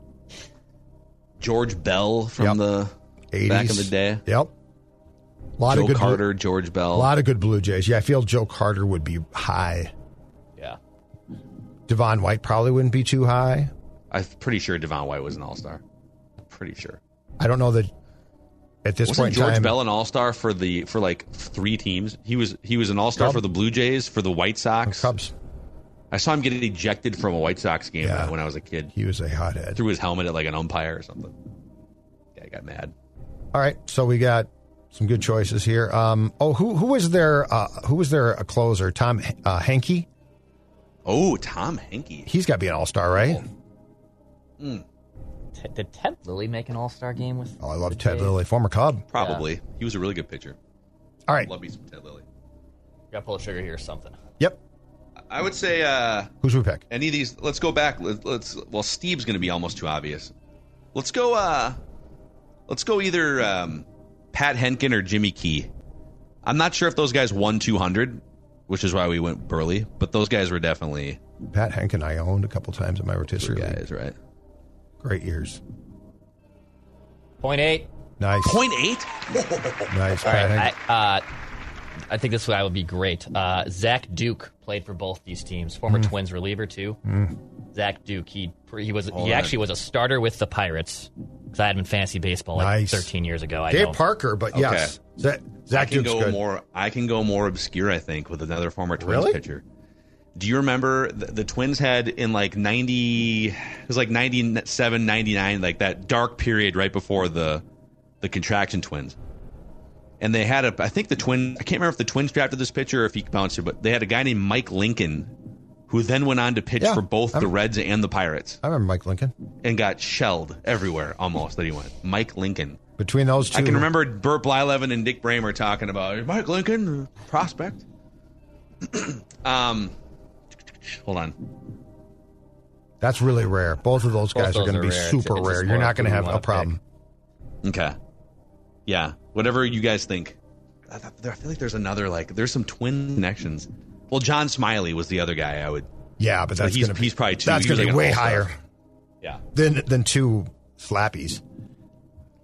George Bell from Yep. the 80s. back in the day. Yep. A lot Joe of good Carter, George Bell. a lot of good Blue Jays. Yeah, I feel Joe Carter would be high. Yeah. Devon White probably wouldn't be too high. I'm pretty sure Devon White was an All Star. Pretty sure. I don't know that at this Wasn't point in George time. Bell an All Star for the for like three teams? He was he was an All Star for the Blue Jays, for the White Sox. Cubs. I saw him get ejected from a White Sox game Yeah. when I was a kid. He was a hothead. Threw his helmet at like an umpire or something. Guy got mad. All right, so we got some good choices here. Um, oh, who who was there? Uh, who was there a closer? Tom uh, Henke. Oh, Tom Henke. He's got to be an all star, right? T- did Ted Lilly make an All Star game with? Oh, I love Ted Jays? Lilly, former Cub. Probably. He was a really good pitcher. All right. Love me some Ted Lilly. Got to pull the trigger here or something. Yep. I would say uh Who's we pick? any of these let's go back. Let, let's well Stieb's gonna be almost too obvious. Let's go uh let's go either um Pat Hentgen or Jimmy Key. I'm not sure if those guys won 200, which is why we went Buehrle, but those guys were definitely Pat Hank and I owned a couple times in my rotisserie good league. guys, right? Great years. Point eight. Nice. Point eight? Nice. All Pat right. Hentgen. I, uh, I think this guy would be great. Uh, Zach Duke played for both these teams. Former Mm. Twins reliever too. Zach Duke. He he was he that- actually was a starter with the Pirates because I had him in fantasy baseball like Nice. 13 years ago. I Dave know. Parker, but yes. Zach, I can go good. more I can go more obscure, I think, with another former Twins Really? pitcher. Do you remember the, the Twins had in like 90 it was like 97 99 like that dark period right before the the contraction twins. And they had a I think the twin I can't remember if the Twins drafted this pitcher or if he bounced it, but they had a guy named Mike Lincoln who then went on to pitch Yeah, for both I'm- the Reds and the Pirates I remember Mike Lincoln. and got shelled everywhere almost that he went. Mike Lincoln. Between those two, I can remember Burt Blyleven and Dick Bremer talking about Mike Lincoln prospect. um, hold on. That's really rare. Both of those Both guys are going to be rare. Super it's just rare. You're not going to have a wanna problem. Okay. Yeah, whatever you guys think. I, I feel like there's another like there's some twin connections. Well, John Smiley was the other guy I would. Yeah, but So that's he's- going to be he's probably two. That's going to be an way all-star. higher Yeah. than than two slappies.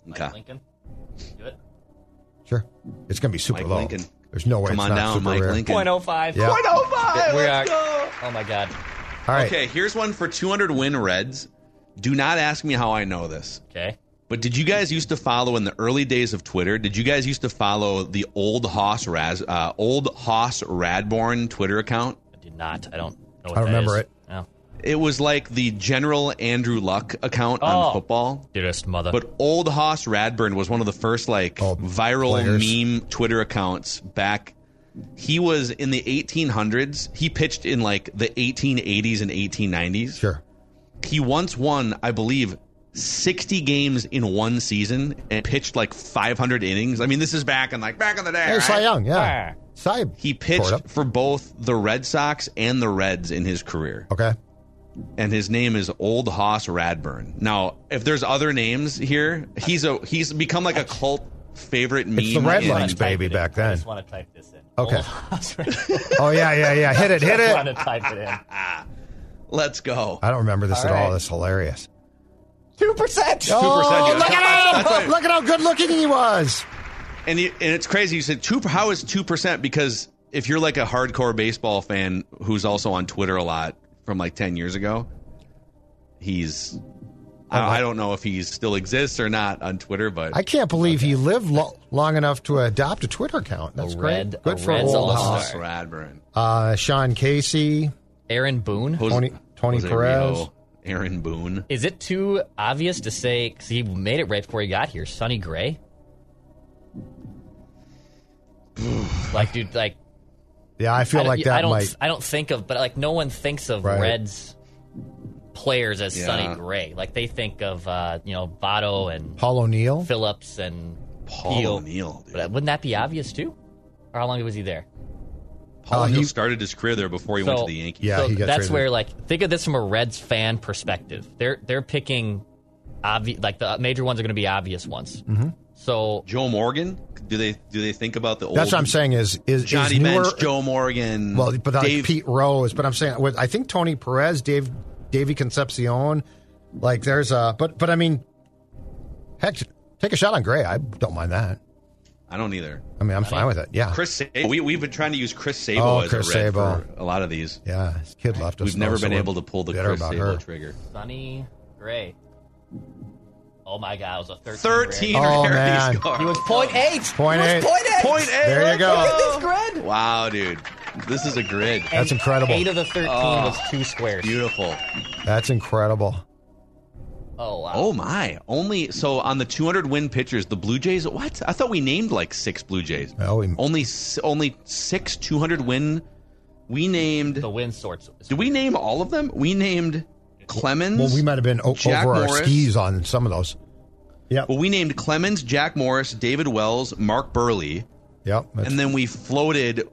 Mike Okay. Lincoln. Do it. Sure, it's going to be super Mike low. Lincoln. There's no way Come it's on not down, super Mike rare. Lincoln. 0.05. Yeah. Point oh five. We Let's are- go. Oh my god. All right. Okay, here's one for 200 win Reds. Do not ask me how I know this. Okay. But did you guys used to follow in the early days of Twitter? Did you guys used to follow the old Hoss Raz, uh, old Hoss Radbourn Twitter account? I did not. I don't know. What I that remember is. it. Oh. It was like the General Andrew Luck account Oh. on football. Dearest mother. But old Hoss Radbourn was one of the first like Oh, viral players. meme Twitter accounts back. He was in the 1800s. He pitched in like the 1880s and 1890s. Sure. He once won, I believe, 60 games in one season and pitched like 500 innings. I mean, this is back in like back in the day. Hey, right? Cy Young, yeah. Ah. Cy. He tore it pitched up. for both the Red Sox and the Reds in his career Okay. And his name is Old Hoss Radbourn. Now, if there's other names here, he's a he's become like a cult favorite meme. It's the Red in- baby, it in. back I then. just want to type this in. Okay. Old Hoss Red- Oh, yeah, yeah, yeah. Hit it, hit it. I want it. to type it in. Let's go. I don't remember this at All at all. right. That's hilarious. Two percent. Oh, dude. look at That's him! right. Look at how good looking he was. And you, and it's crazy. You said two. How is two percent? Because if you're like a hardcore baseball fan who's also on Twitter a lot from like ten years ago, he's. I, I don't know if he still exists or not on Twitter, but I can't believe he lived lo- long enough to adopt a Twitter account. That's A great. red- a Good for Reds old all-star. Hoss. Hoss Radbourn, Uh, Sean Casey, Aaron Boone. Jose- Tony Tony Jose Perez. Rio, Aaron Boone. Is it too obvious to say? Because he made it right before he got here. Sonny Gray. like, dude, like Yeah, I feel I don't- like I don't. might. I don't think of, but like no one thinks of Right. Reds players as Yeah. Sonny Gray. Like they think of uh, you know Votto and Paul O'Neill. Phillips and Paul Peel. O'Neill. Dude. But wouldn't that be obvious too? Or how long was he there? Paul Uh, O'Neill he- started his career there before he went to the Yankees. Yeah, so he got that's traded. where like think of this from a Reds fan perspective. They're they're picking obvious like the major ones are going to be obvious ones. Mm-hmm. So Joe Morgan. Do they do they think about the old? That's what I'm saying. Is is Johnny is newer, Bench, Joe Morgan. Well, but like Dave, Pete Rose. But I'm saying with I think Tony Perez, Dave, Davey Concepcion. Like there's a but but I mean, heck, take a shot on Gray. I don't mind that. I don't either. I mean, I'm fine with it. Yeah, Chris Sabo. We we've been trying to use Chris Sabo Oh, as Chris a red Sabo. for a lot of these. yeah. His kid left us. We've never been we're able to pull the Chris about Sabo her. trigger. Sonny Gray. Oh my God, it was a 13. Thirteen. grade. Oh, rarity man. score. He was point eight. Point he eight. Was point eight. Point eight. There you go. Look at this grid. Wow, dude, this is a grid. That's incredible. Eight of the 13 was oh, two squares. Beautiful. That's incredible. Oh wow. Oh my! Only so on the 200 win pitchers, the Blue Jays. What? I thought we named like six Blue Jays. Oh, we, Only s- only six 200 win. We named. The win sorts. Did we name all of them? We named Clemens. well, we might have been o- over our skis on some of those. Yeah. Well, we named Clemens, Jack Morris, David Wells, Mark Buehrle, Yep. And then we floated.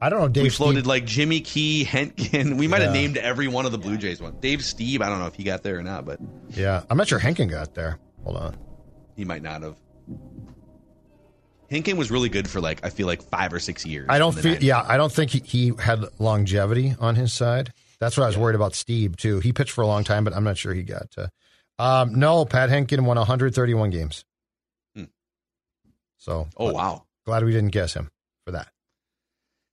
I don't know. Dave we floated Stieb- like Jimmy Key, Hentgen. We might have named every one of the Blue Jays one. Dave Stieb. I don't know if he got there or not, but yeah, I'm not sure Hentgen got there. Hold on. he might not have. Hentgen was really good for like I feel like five or six years. I don't feel. 90s. Yeah, I don't think he, he had longevity on his side. That's what I was worried about. Stieb too. He pitched for a long time, but I'm not sure he got. To, um, no, Pat Hentgen won 131 games. Hmm. So, Oh wow. glad we didn't guess him for that.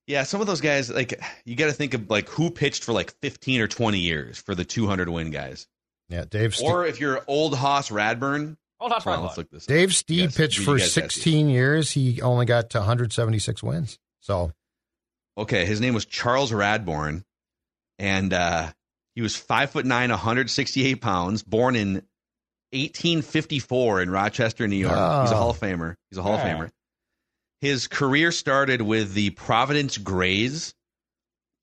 Yeah, some of those guys like you got to think of like who pitched for like 15 or 20 years for the 200 win guys. Yeah, Dave. Ste- Or if you're old Hoss Radbourn, Hold on, hold on, let's look this. Dave Stieb Yes, pitched for guys got these. 16 years. He only got to 176 wins. So, Okay, his name was Charles Radbourn, and uh, he was five foot nine, 168 pounds, born in 1854 in Rochester, New York. He's a Oh. Hall of Famer. He's a Hall of Famer. His career started with the Providence Grays,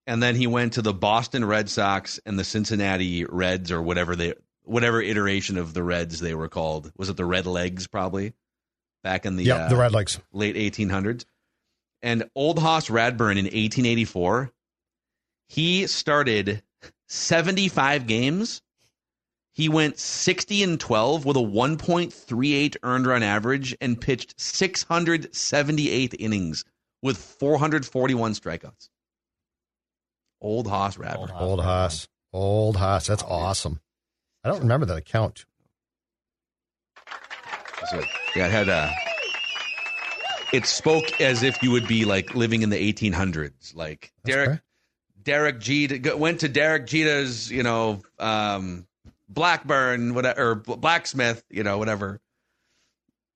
and then he went to the Boston Red Sox and the Cincinnati Reds, or whatever they, whatever iteration of the Reds they were called. Was it the Red Legs? Probably back in the yep, uh, the Red Legs. late 1800s. And Old Hoss Radbourn in 1884, he started 75 games. He went 60 and 12 with a 1.38 earned run average and pitched 678 innings with 441 strikeouts. Old Hoss Radbourn. Old Hoss. Old Hoss. Old Hoss. That's awesome. I don't remember that account. So, yeah, it had uh, it spoke as if you would be like living in the 1800s. Like Derek okay. Derek Jeter went to Derek Jeter's, you know, um, Blackburn, whatever, or blacksmith, you know, whatever.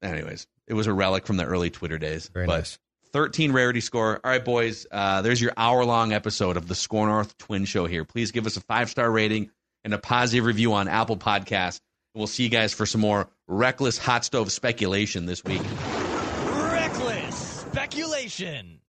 Anyways, it was a relic from the early Twitter days. Very but nice. 13 rarity score. All right, boys. Uh, there's your hour long episode of the SKOR North Twin Show here. Please give us a five star rating and a positive review on Apple Podcasts. We'll see you guys for some more reckless hot stove speculation this week. Reckless speculation.